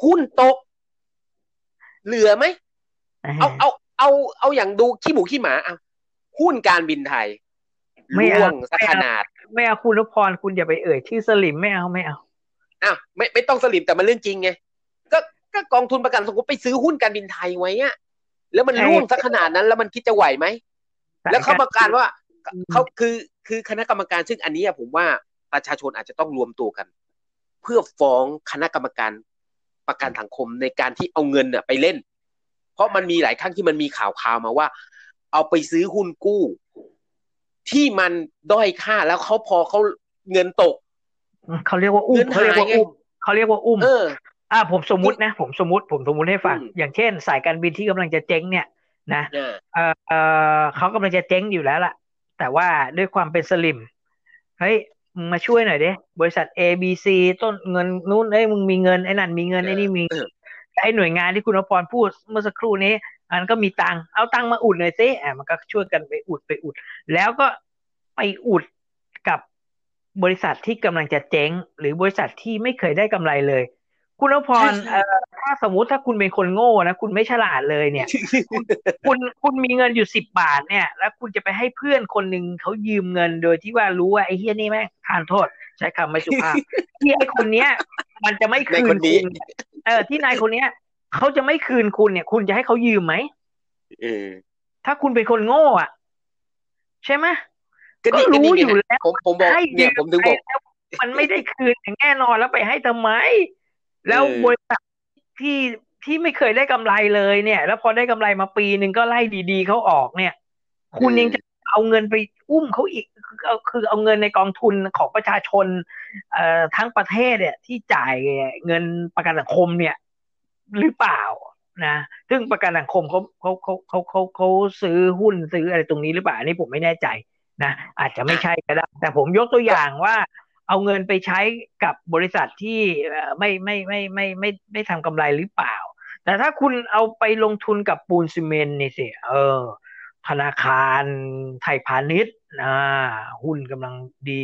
Speaker 3: หุ้นตก เหลือไหมเอาเอาเอาเอาอย่างดูขี้หมูขี้หมาเอาหุ้นการบินไทย
Speaker 2: ไม่เอา
Speaker 3: ร่วงสักขนาด
Speaker 2: ไม่เอาคุณนพพรคุณอย่าไปเอ่ยชื่อสลิมไม่เอาไม่เอา
Speaker 3: อ้าวไม่ไม่ต้องสลิมแต่มันเรื่องจริงไงก็ก็กองทุนประกันสังคมไปซื้อหุ้นการบินไทยไว้อะแล้วมัน
Speaker 2: ใช่
Speaker 3: ร่วงสักขนาดนั้น แล้วมันคิดจะไหวไหมแล้วเขาประกาศว่า
Speaker 2: อืม
Speaker 3: เขาคือคือคณะกรรมการซึ่งอันนี้อะผมว่าประชาชนอาจจะต้องรวมตัวกัน เพื่อฟ้องคณะกรรมการประกันสังคมในการที่เอาเงินน่ะไปเล่น เพราะมันมีหลายครั้งที่มันมีข่าวข่าวมาว่า เอาไปซื้อหุ้นกู้ ที่มันด้อยค่าแล้วเขาพอเขาเงินตก
Speaker 2: เขาเรียกว่าอุ้
Speaker 3: เงิ
Speaker 2: ม
Speaker 3: น
Speaker 2: เขาเรียกว่า
Speaker 3: หายไง
Speaker 2: อุ้มเขาเรียกว่าอุ้ม
Speaker 3: เออ
Speaker 2: อ่าผมสมมุตินะ ผมสมมติผมสมมุติให้ฟัง
Speaker 3: อืม
Speaker 2: อย่างเช่น สายการบินที่กำลังจะเจ๊งเนี่ย นะ
Speaker 3: เออ
Speaker 2: เออเออเขากำลังจะเจ๊งอยู่แล้วล่ะ แต่ว่าด้วยความเป็นสลิมเฮ้ยมึงมาช่วยหน่อยดิบริษัท A B C ต้นเงินนู้นเอ้ยมึงมีเงินไอ้นั่นมีเงินไอ้นี่มี
Speaker 3: เออ
Speaker 2: แต่ไอ้หน่วยงานที่คุณอภรพูดเมื่อสักครู่นี้อันก็มีตังค์เอาตังค์มาอุดหน่อยสิอะมันก็ช่วยกันไปอุดไปอุด แล้วก็ไปอุดกับ บริษัทที่กำลังจะเจ๊ง หรือบริษัทที่ไม่เคยได้กำไรเลย คุณอภร
Speaker 3: ใช่ใช่
Speaker 2: เอ่อถ้าถ้าสมมุติถ้าคุณเป็นคนโง่นะคุณไม่ฉลาดเลยเนี่ยคุณคุณคุณมีเงินอยู่สิบบาทเนี่ย แล้วคุณจะไปให้เพื่อนคนหนึ่งเขายืมเงินโดยที่ว่ารู้ว่าไอ้เฮียนี่แม่งทานโทษ ใช้คำไม่สุภาพที่ไอ้คนเนี้ย มันจะไม่
Speaker 3: ใน
Speaker 2: คื
Speaker 3: คนนนี้
Speaker 2: คุณเออที่นายคนเนี้ยเขาจะไม่คืนคุณเนี่ย คุณจะให้เขายืมไหม
Speaker 3: เออ
Speaker 2: ถ้าคุณเป็นคนโง่อะ ใช่ไหม
Speaker 3: ก็นี่
Speaker 2: ก็รู้
Speaker 3: ก็นี่ไง
Speaker 2: อยู่แล้ว
Speaker 3: ผมผมบอก
Speaker 2: ให้
Speaker 3: เนี่ยผมถึงบอก
Speaker 2: ไปแล้วมันไม่ได้คืนอย่างแน่นอนแล้วไปให้ทำไม แล้ว
Speaker 3: เออ
Speaker 2: บริษัทที่ที่ไม่เคยได้กำไรเลยเนี่ย แล้วพอได้กำไรมาปีหนึ่งก็ไล่ดีๆเขาออกเนี่ย คุณยังจะเอาเงินไปอุ้มเขาอีกคือเอาคือเอาเงินในกองทุนของประชาชนเอ่อทั้งประเทศเนี่ย ที่จ่ายเงินประกันสังคมเนี่ย หรือเปล่านะซึ่งประกันสังคมเขาเขาเขาเขาเขาเขาซื้อหุ้นซื้ออะไรตรงนี้หรือเปล่าอันนี้ผมไม่แน่ใจ นะอาจจะไม่ใช่ก็ได้ แต่ผมยกตัวอย่างว่าเอาเงินไปใช้กับบริษัทที่เอ่อไม่ไม่ไม่ไม่ไม่ไม่ไม่ทำกำไรหรือเปล่า แต่ถ้าคุณเอาไปลงทุนกับปูนซีเมนต์นี่สิเออ ธนาคารไทยพาณิชย์อ่าหุ้นกำลังดี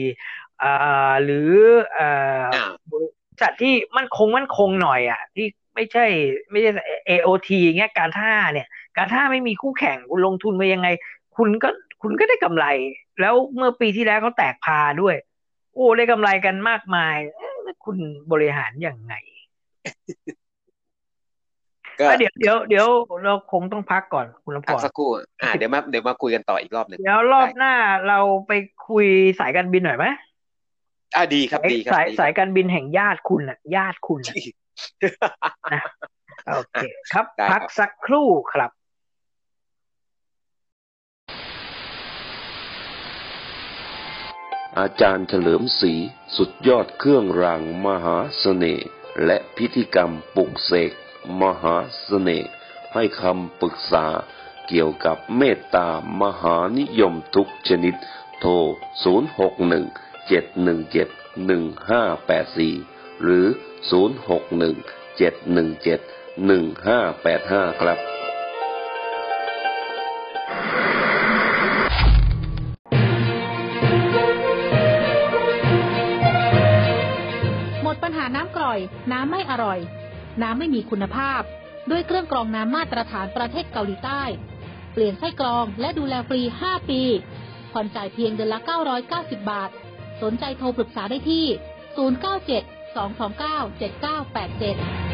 Speaker 2: อ่าหรือเอ่อ
Speaker 3: อ่า
Speaker 2: บริษัทที่มั่นคงมั่นคงหน่อยอะที่ไม่ใช่ไม่ใช่ AOT เงี้ยการท่าเนี่ย การท่าไม่มีคู่แข่งคุณลงทุนมายังไง คุณก็ คุณก็ได้กำไร แล้วเมื่อปีที่แล้วเขาแตกพาด้วย โอ้ได้กำไรกันมากมายเอ๊ะแล้วคุณบริหารยังไง
Speaker 3: ก็
Speaker 2: อะเดี๋ยวเดี๋ยวเดี๋ยวเราคงต้องพักก่อนคุณลำพ
Speaker 3: พัก
Speaker 2: ร
Speaker 3: สักครู่อ่าเดี๋ยวมาเดี๋ยวมาคุยกันต่ออีกรอบหนึ่ง
Speaker 2: เดี๋ยวรอบหน้าเราไปคุยสายการบินหน่อยไหม
Speaker 3: อ่าดีครับดีครับ
Speaker 2: สาย
Speaker 3: ดี
Speaker 2: สายการบินแห่งญาติคุณอะ ญาติคุณอะโอเคครับ
Speaker 3: ได้ครับ
Speaker 2: พักสักครู่ครับ
Speaker 4: อาจารย์เฉลิมศรีสุดยอดเครื่องรางมหาเสน่ห์และพิธีกรรมปลุกเสกมหาเสน่ห์ให้คำปรึกษาเกี่ยวกับเมตตามหานิยมทุกชนิด โทร 061-717-1584 หรือ 061-717-1585 ครับ
Speaker 1: น้ำไม่อร่อย น้ำไม่มีคุณภาพ ด้วยเครื่องกรองน้ำมาตรฐานประเทศเกาหลีใต้ เปลี่ยนไส้กรองและดูแลฟรี 5 ปี ผ่อนจ่ายเพียงเดือนละ 990 บาท สนใจโทรปรึกษาได้ที่ 097 229 7987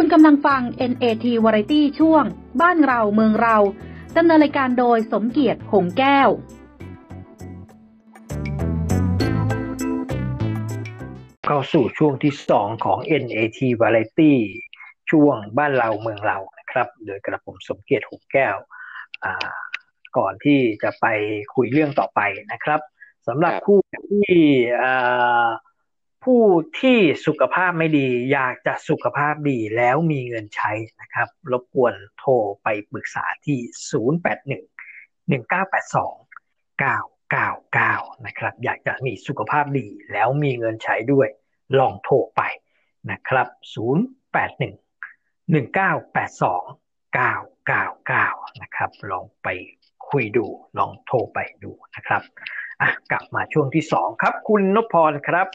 Speaker 1: คุณกำลังฟัง NAT Variety ช่วง บ้านเราเมืองเราดำเนินรายการโดยสมเกียรติหงแก้ว
Speaker 2: เข้าสู่ช่วงที่สองของ NAT Variety ช่วงบ้านเราเมืองเรานะครับ โดยกระผมสมเกียรติหงแก้วอ่าก่อนที่จะไปคุยเรื่องต่อไปนะครับสำหรับ
Speaker 3: ครับ
Speaker 2: ผู้ที่อ่า ผู้ที่สุขภาพไม่ดี อยากจะสุขภาพดีแล้วมีเงินใช้นะครับ รบกวนโทรไปปรึกษาที่ 081 1982 999 นะครับ อยากจะมีสุขภาพดีแล้วมีเงินใช้ด้วย ลองโทรไปนะครับ 081 1982 999 นะครับ ลองไปคุยดู ลองโทรไปดูนะครับอะกลับมาช่วงที่สองครับ คุณนพพรครับ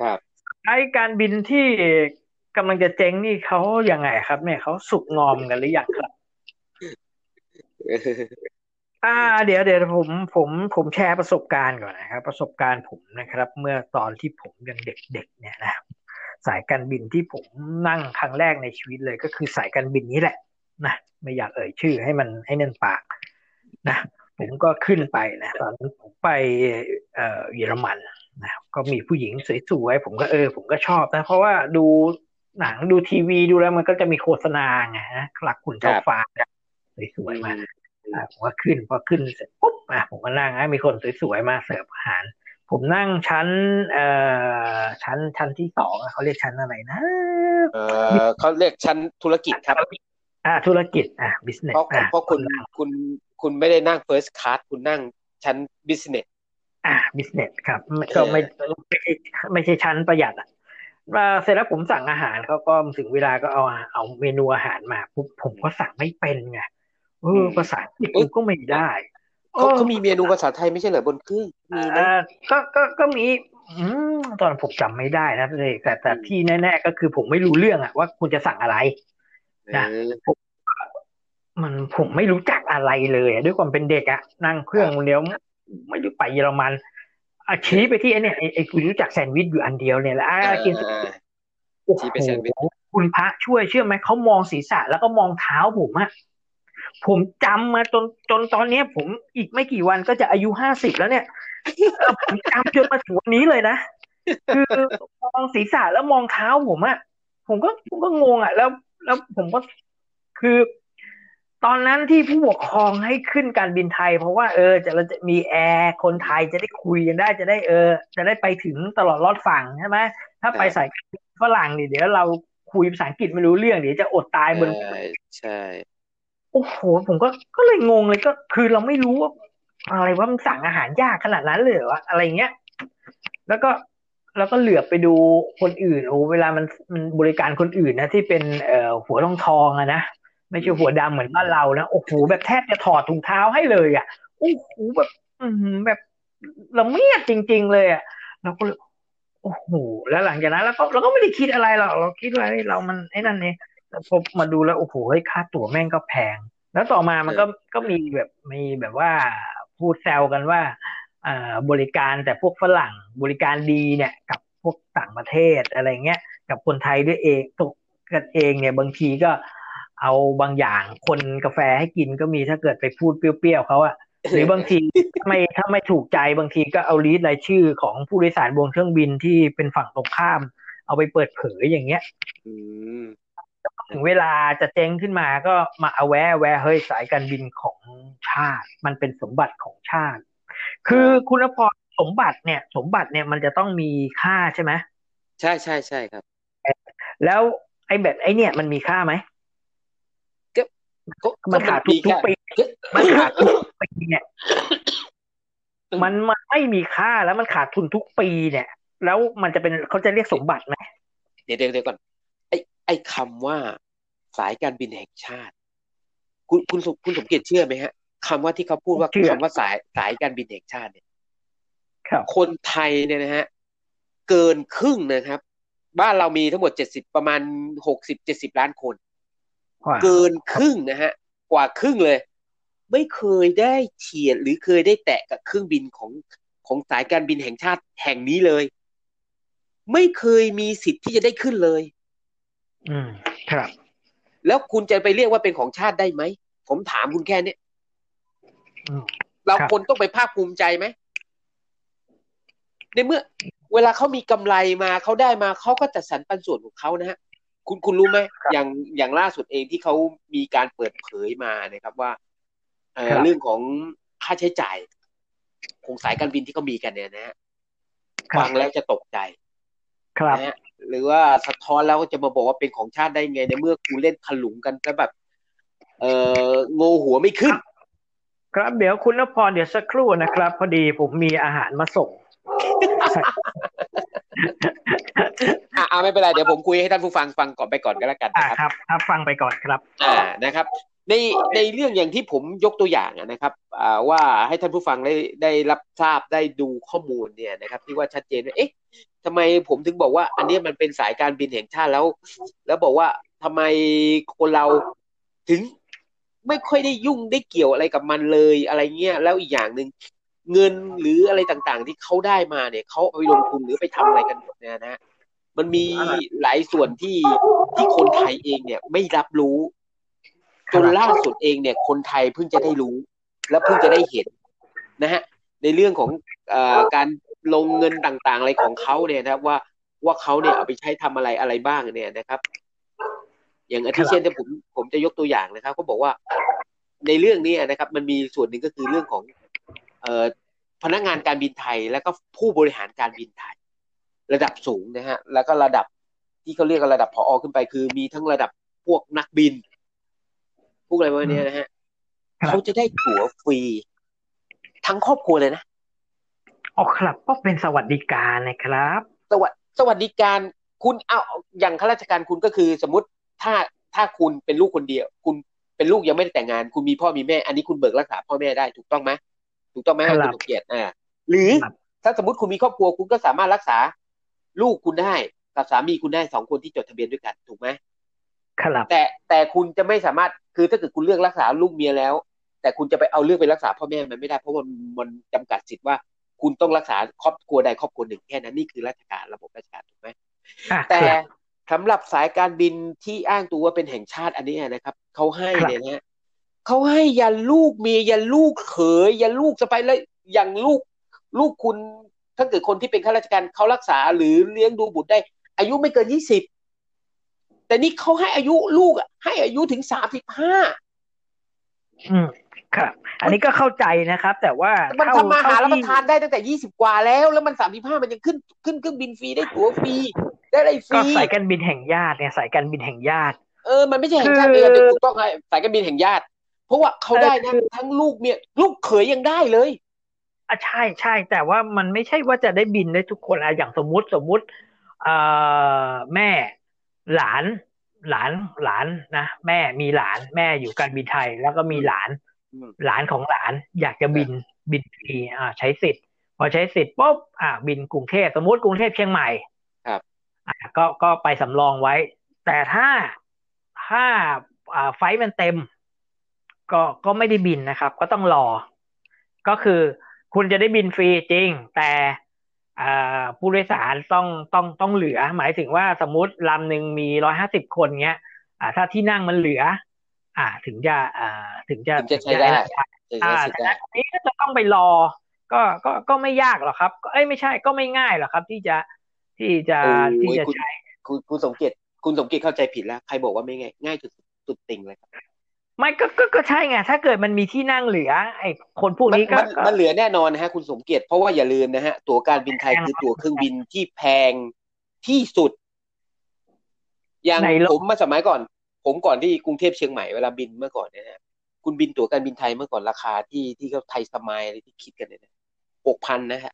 Speaker 3: ครับ
Speaker 2: ไอ้การบินที่กำลังจะเจ๊งนี่เขายังไงครับเนี่ยเขาสุกงอมกันหรือยังครับ อ่า เดี๋ยวเดี๋ยวผมผมผมแชร์ประสบการณ์ก่อนนะครับ ประสบการณ์ผมนะครับ เมื่อตอนที่ผมยังเด็กๆเนี่ยนะสายการบินที่ผมนั่งครั้งแรกในชีวิตเลยก็คือสายการบินนี้แหละนะไม่อยากเอ่ยชื่อให้มันให้เนินปากนะผมก็ขึ้นไปนะตอนนั้นผมไปเอ่อเยอรมัน นะก็มีผู้หญิงสวยๆผมก็เออ ผมก็ชอบนะเพราะว่าดูหนังดูทีวีดูแล้วมันก็จะมีโฆษณาไงนะหลักขุนเจ้าฟ้าเนี่ยสวยๆมาอะผมก็ขึ้นพอขึ้นเสร็จปุ๊บอะผมก็นั่งอะมีคนสวยๆมาเสิร์ฟอาหาร ผมนั่งชั้น เอ่อชั้นชั้นที่สองอะเขาเรียกชั้นอะไรนะ
Speaker 3: เออเขาเรียกชั้นธุรกิจครับ
Speaker 2: อ่า ธุรกิจอะ business เพ
Speaker 3: ราะ
Speaker 2: อะ
Speaker 3: เพราะคุณคุณคุณไม่ได้นั่ง first class คุณนั่งชั้น business
Speaker 2: อะ business ครับไม่ก็ไม่ไม่ใช่ไม่ใช่ชั้นประหยัดอะมาเสร็จแล้วผมสั่งอาหารเขาก็ถึงเวลาก็เอาเอาเมนูอาหารมาปุ๊บผมก็สั่งไม่เป็นไงเออภาษาอังกฤษกูก็ไม่ได้
Speaker 3: เขาเขามีเมนูภาษาไทยไม่ใช่เหรอบนเครื่องมี
Speaker 2: เอ
Speaker 3: นะ
Speaker 2: อก็ก็ก็มีอืมตอนผมจำไม่ได้นะเลยแต่แต่ที่แน่ ๆ ก็คือผมไม่รู้เรื่องอะว่าคุณจะสั่งอะไรนะ
Speaker 3: เออ
Speaker 2: มันผมไม่รู้จักอะไรเลยอะด้วยความเป็นเด็กอะนั่งเครื่องคนเดียว ไม่รู้ไปเยอรมันอะชี้ไปที่ไอ้เนี่ยไอ้ไอ้คุณรู้จักแซนด์วิชอยู่อันเดียวเนี่ยแหละอะกิน
Speaker 3: อ่า
Speaker 2: โอ้โห
Speaker 3: ชี้ไปแซนด์วิช
Speaker 2: คุณพระช่วยเชื่อไหมเขามองศีรษะแล้วก็มองเท้าผมอะผมจำมาจนจนตอนเนี้ย ผมอีกไม่กี่วันก็จะอายุห้าสิบแล้วเนี่ยเออผมจำจนมาถึงวันนี้เลยนะคือมองศีรษะแล้วมองเท้าผมอะผมก็ผมก็งงอะแล้ว แล้วผมก็คือ ตอนนั้นที่ผู้ปกครองให้ขึ้นการบินไทย เพราะว่าเออจะเราจะมีแอร์คนไทยจะได้คุยกันได้จะได้เออ จะได้ไปถึงตลอดรอดฝั่งใช่ไหมถ้าไปสายการบินฝรั่งนี่เดี๋ยวเราคุยภาษาอังกฤษไม่รู้เรื่องเดี๋ยวจะอดตายบน
Speaker 3: ใช่ใช่
Speaker 2: โอ้โหผมก็ก็เลยงงเลยก็ คือเราไม่รู้ว่าอะไรว่ามันสั่งอาหารยากขนาดนั้นเลยเหรอวะอะไรเงี้ย แล้วก็แล้วก็เหลือบไปดูคนอื่นโอ้เวลามันมันบริการคนอื่นนะที่เป็นเอ่อหัวทองทองอะนะ ไม่ใช่หัวดำเหมือนบ้านเรานะโอ้โหแบบแทบจะถอดถุงเท้าให้เลยอะโอ้โหแบบอืมแบบละเมียดจริง ๆ เลยอะเราก็เลยโอ้โหแล้วหลังจากนั้นเราก็เราก็ไม่ได้คิดอะไรหรอกเราคิดว่าเฮ้ยเรามันไอ้นั่นเนี่ยแต่พอมาดูแล้วโอ้โหเฮ้ยค่าตั๋วแม่งก็แพง แล้วต่อมามันก็ก็มีแบบมีแบบว่าพูดแซวกันว่าอ่าบริการแต่พวกฝรั่งบริการดีเนี่ย กับพวกต่างประเทศอะไรเงี้ย กับคนไทยด้วยเองตกกันเองเนี่ยบางทีก็ เอาบางอย่างคนกาแฟให้กินก็มีถ้าเกิดไปพูดเปรี้ยวๆเขาอะหรือบางทีถ้าไม่ถ้าไม่ถูกใจบางทีก็เอาลีสต์รายชื่อของผู้โดยสารบนเครื่องบินที่เป็นฝั่งตรงข้าม เอาไปเปิดเผยอย่างเงี้ย
Speaker 3: อืม
Speaker 2: ถึงเวลาจะเจ๊งขึ้นมาก็มาเอาแวะแวะเฮ้ยสายการบินของชาติ มันเป็นสมบัติของชาติ คือคุณพรสมบัติเนี่ย สมบัติเนี่ยมันจะต้องมีค่าใช่ไหม
Speaker 3: ใช่ใช่ใช่ครับ
Speaker 2: แล้วไอ้แบบไอ้เนี่ยมันมีค่าไหม
Speaker 3: ก็ก็
Speaker 2: มันขาดทุกทุกปี
Speaker 3: ก็
Speaker 2: มันขาดทุกปีเนี่ย มันมันไม่มีค่าแล้วมันขาดทุนทุกปีเนี่ย แล้วมันจะเป็นเขาจะเรียกสมบัติไหม
Speaker 3: เดี๋ยวเดี๋ยวเดี๋ยวก่อนไอไอคำว่าสายการบินแห่งชาติ คุณคุณสมคุณสมเกียรติเชื่อไหมฮะคำว่าที่เขาพูดว่าคำว่าสายสายการบินแห่งชาติเนี่ย
Speaker 2: ครับ
Speaker 3: คนไทยเนี่ยนะฮะเกินครึ่งนะครับ บ้านเรามีทั้งหมดเจ็ดสิบประมาณหกสิบเจ็ดสิบล้านคน
Speaker 2: ว่า
Speaker 3: เกินครึ่งนะฮะ กว่าครึ่งเลย ไม่เคยได้เฉียดหรือเคยได้แตะกับเครื่องบินของของสายการบินแห่งชาติแห่งนี้เลย ไม่เคยมีสิทธิ์ที่จะได้ขึ้นเลย
Speaker 2: อืมครับ
Speaker 3: แล้วคุณจะไปเรียกว่าเป็นของชาติได้ไหม ผมถามคุณแค่เนี้ย
Speaker 2: อืม
Speaker 3: เรา
Speaker 2: ครับ
Speaker 3: คนต้องไปภาคภูมิใจไหมในเมื่อ เวลาเขามีกำไรมาเขาได้มาเขาก็จัดสรรปันส่วนของเขานะฮะ คุณคุณรู้ไหมอย่างอย่างล่าสุดเองที่เขามีการเปิดเผยมานะครับว่าเอ่อ
Speaker 2: ครับ
Speaker 3: เรื่องของค่าใช้จ่ายของสายการบินที่เขามีกันเนี่ยนะฮะ
Speaker 2: ครับ
Speaker 3: ฟังแล้วจะตกใจ
Speaker 2: ครับ
Speaker 3: นะฮะหรือว่าสะท้อนแล้วก็จะมาบอกว่าเป็นของชาติได้ไงในเมื่อกูเล่นขลุงกันแล้วแบบ เอ่อโงหัวไม่ขึ้น
Speaker 2: ครับเดี๋ยวคุณนพรเดี๋ยวสักครู่นะครับ พอดีผมมีอาหารมาส่ง
Speaker 3: อะอะไม่เป็นไรเดี๋ยวผมคุยให้ท่านผู้ฟังฟังก่อนไปก่อนก็แล้วกัน
Speaker 2: อ่า
Speaker 3: นะครับ
Speaker 2: ครับ ครับ ฟังไปก่อนครับ
Speaker 3: อ่านะครับ ในในเรื่องอย่างที่ผมยกตัวอย่างอะนะครับอ่าว่าให้ท่านผู้ฟังได้ได้รับทราบได้ดูข้อมูลเนี่ยนะครับ ที่ว่าชัดเจนว่าเอ๊ะทำไมผมถึงบอกว่า อันเนี้ยมันเป็นสายการบินแห่งชาติแล้ว แล้วบอกว่าทำไมคนเราถึงไม่ค่อยได้ยุ่งได้เกี่ยวอะไรกับมันเลยอะไรเงี้ยแล้วอีกอย่างหนึ่งเงินหรืออะไรต่างๆ ที่เขาได้มาเนี่ยเขาเอาไปลงทุนหรือไปทำอะไรกันหมดเนี่ยนะฮะ มันมีหลายส่วนที่ที่คนไทยเองเนี่ยไม่รับรู้ จนล่าสุดเองเนี่ย คนไทยเพิ่งจะได้รู้ และเพิ่งจะได้เห็นนะฮะ ในเรื่องของเอ่อการลงเงินต่างๆ อะไรของเขาเนี่ยนะครับ ว่าว่าเขาเนี่ยเอาไปใช้ทำอะไรอะไรบ้างเนี่ยนะครับ อย่างอาทิเช่นที่ผมผมจะยกตัวอย่างนะครับเขาบอกว่าในเรื่องนี้นะครับ มันมีส่วนหนึ่งก็คือเรื่องของ เอ่อพนักงานการบินไทย แล้วก็ผู้บริหารการบินไทย ระดับสูงนะฮะ แล้วก็ระดับที่เขาเรียกกันระดับพอขึ้นไป คือมีทั้งระดับพวกนักบิน พวกอะไรพวกเนี้ยนะฮะ
Speaker 2: ครับ
Speaker 3: เขาจะได้ตั๋วฟรีทั้งครอบครัวเลยนะ
Speaker 2: อ๋อครับ ก็เป็นสวัสดิการนะครับ
Speaker 3: สวัสสวัสดิการคุณเอาอย่างข้าราชการคุณก็คือ สมมติถ้าถ้าคุณเป็นลูกคนเดียว คุณเป็นลูกยังไม่ได้แต่งงาน คุณมีพ่อมีแม่ อันนี้คุณเบิกรักษาพ่อแม่ได้ถูกต้องไหมถูกต้องไหม
Speaker 2: ครับ
Speaker 3: คุณสมเกียรติอ่า หรือ
Speaker 2: ครับ
Speaker 3: ถ้าสมมติคุณมีครอบครัวคุณก็สามารถรักษา ลูกคุณได้กับสามีคุณได้สองคนที่จดทะเบียนด้วยกันถูกไหม
Speaker 2: ครับ
Speaker 3: แต่แต่คุณจะไม่สามารถคือถ้าเกิดคุณเลือกรักษาลูกเมียแล้ว แต่คุณจะไปเอาเลือกไปรักษาพ่อแม่มันไม่ได้เพราะมันมันจำกัดสิทธิ์ว่า คุณต้องรักษาครอบครัวใดครอบครัวหนึ่งแค่นั้นนี่คือราชการระบบราชการถูกไหม
Speaker 2: อะ
Speaker 3: แต่
Speaker 2: ครับ
Speaker 3: สำหรับสายการบินที่อ้างตัวว่าเป็นแห่งชาติอันนี้นะครับเขาให้
Speaker 2: ครับ
Speaker 3: เนี่ยนะฮะเขาให้ยันลูกเมียยันลูกเขยยันลูกสะใภ้แล้วอย่างลูก ลูกคุณ ถ้าเกิดคนที่เป็นข้าราชการเขารักษาหรือเลี้ยงดูบุตรได้ อายุไม่เกินยี่สิบแต่นี่เขาให้อายุลูกอะให้อายุถึงสามสิบห้า
Speaker 2: อืมครับ อันนี้ก็เข้าใจนะครับ แต่ว่า
Speaker 3: มัน
Speaker 2: เท่
Speaker 3: ทำมาหา
Speaker 2: เท่
Speaker 3: รับป
Speaker 2: ที่
Speaker 3: ระทานได้ตั้งแต่ยี่สิบกว่าแล้ว แล้วมันสามสิบห้ามันยังขึ้นขึ้นเครื่องบินฟรีได้ตั๋วฟรีได้อะไรฟ
Speaker 2: ก็
Speaker 3: รี
Speaker 2: สายการบินแห่งญาติเนี่ยสายการบินแห่งญาติ
Speaker 3: เออมันไม่ใช่แห่งชาติ
Speaker 2: คือ
Speaker 3: เดียวถูกต้องไงสายการบินแห่งญาติ เพราะว่าเขาได้นะ
Speaker 2: เออคือ
Speaker 3: ทั้งลูกเมียลูกเขยยังได้เลย
Speaker 2: อะใช่ใช่แต่ว่ามันไม่ใช่ว่าจะได้บินได้ทุกคนอะอย่างสมมุติสมมุติเอ่อแม่หลานหลานหลานนะแม่มีหลานแม่อยู่การบินไทย แล้วก็มีหลาน
Speaker 3: อืม
Speaker 2: หลานของหลานอยากจะบินบินฟรีอ่า ใช้สิทธิ์ พอใช้สิทธิ์ปุ๊บอ่า บินกรุงเทพสมมุติกรุงเทพเชียงใหม่
Speaker 3: ครับ
Speaker 2: อ่าก็ก็ไปสำรองไว้ แต่ถ้าถ้าอ่าไฟล์มันเต็ม ก็ก็ไม่ได้บินนะครับ ก็ต้องรอ ก็คือ คุณจะได้บินฟรีจริง แต่อ่าผู้โดยสารต้องต้องต้องเหลือ หมายถึงว่าสมมุติลำหนึ่งมีร้อยห้าสิบคนเงี้ยอ่าถ้าที่นั่งมันเหลือ อ่าถึงจะอ่าถึงจะ
Speaker 3: ถึงจะใช้ได้
Speaker 2: ถึงจะ
Speaker 3: จะ
Speaker 2: อ่า
Speaker 3: ใช้สิทธิ์ได้
Speaker 2: อันนี้ก็จะต้องไปรอ ก็ก็ก็ไม่ยากหรอกครับก็เอ้ยไม่ใช่ก็ไม่ง่ายหรอกครับ ที่จะที่จะ
Speaker 3: โอ้
Speaker 2: ที่
Speaker 3: ย
Speaker 2: จะ
Speaker 3: คุณ
Speaker 2: ใช้
Speaker 3: คุณคุณสมเกียรติคุณสมเกียรติเข้าใจผิดแล้ว ใครบอกว่าไม่ง่ายง่ายจุดจุดติ่งเลยครับ
Speaker 2: ไม่ก็ก็ก็ใช่ไงถ้าเกิดมันมีที่นั่งเหลือ ไอ้คนพวก
Speaker 3: มัน
Speaker 2: นี้ก็
Speaker 3: มัน
Speaker 2: ก็
Speaker 3: มันเหลือแน่นอนนะฮะ คุณสมเกียรติเพราะว่าอย่าลืมนะฮะ ตั๋วการบินไทย
Speaker 2: แพง
Speaker 3: คือตั๋วเครื่องบินที่แพงที่สุด อย่าง
Speaker 2: ในโลก
Speaker 3: ผมมาสมัยก่อน ผมก่อนที่กรุงเทพเชียงใหม่เวลาบินเมื่อก่อนเนี่ยนะฮะคุณบินตั๋วการบินไทยเมื่อก่อนราคาที่ที่เขาไทยสมายอะไรที่คิดกันเนี่ยหกพันนะฮะ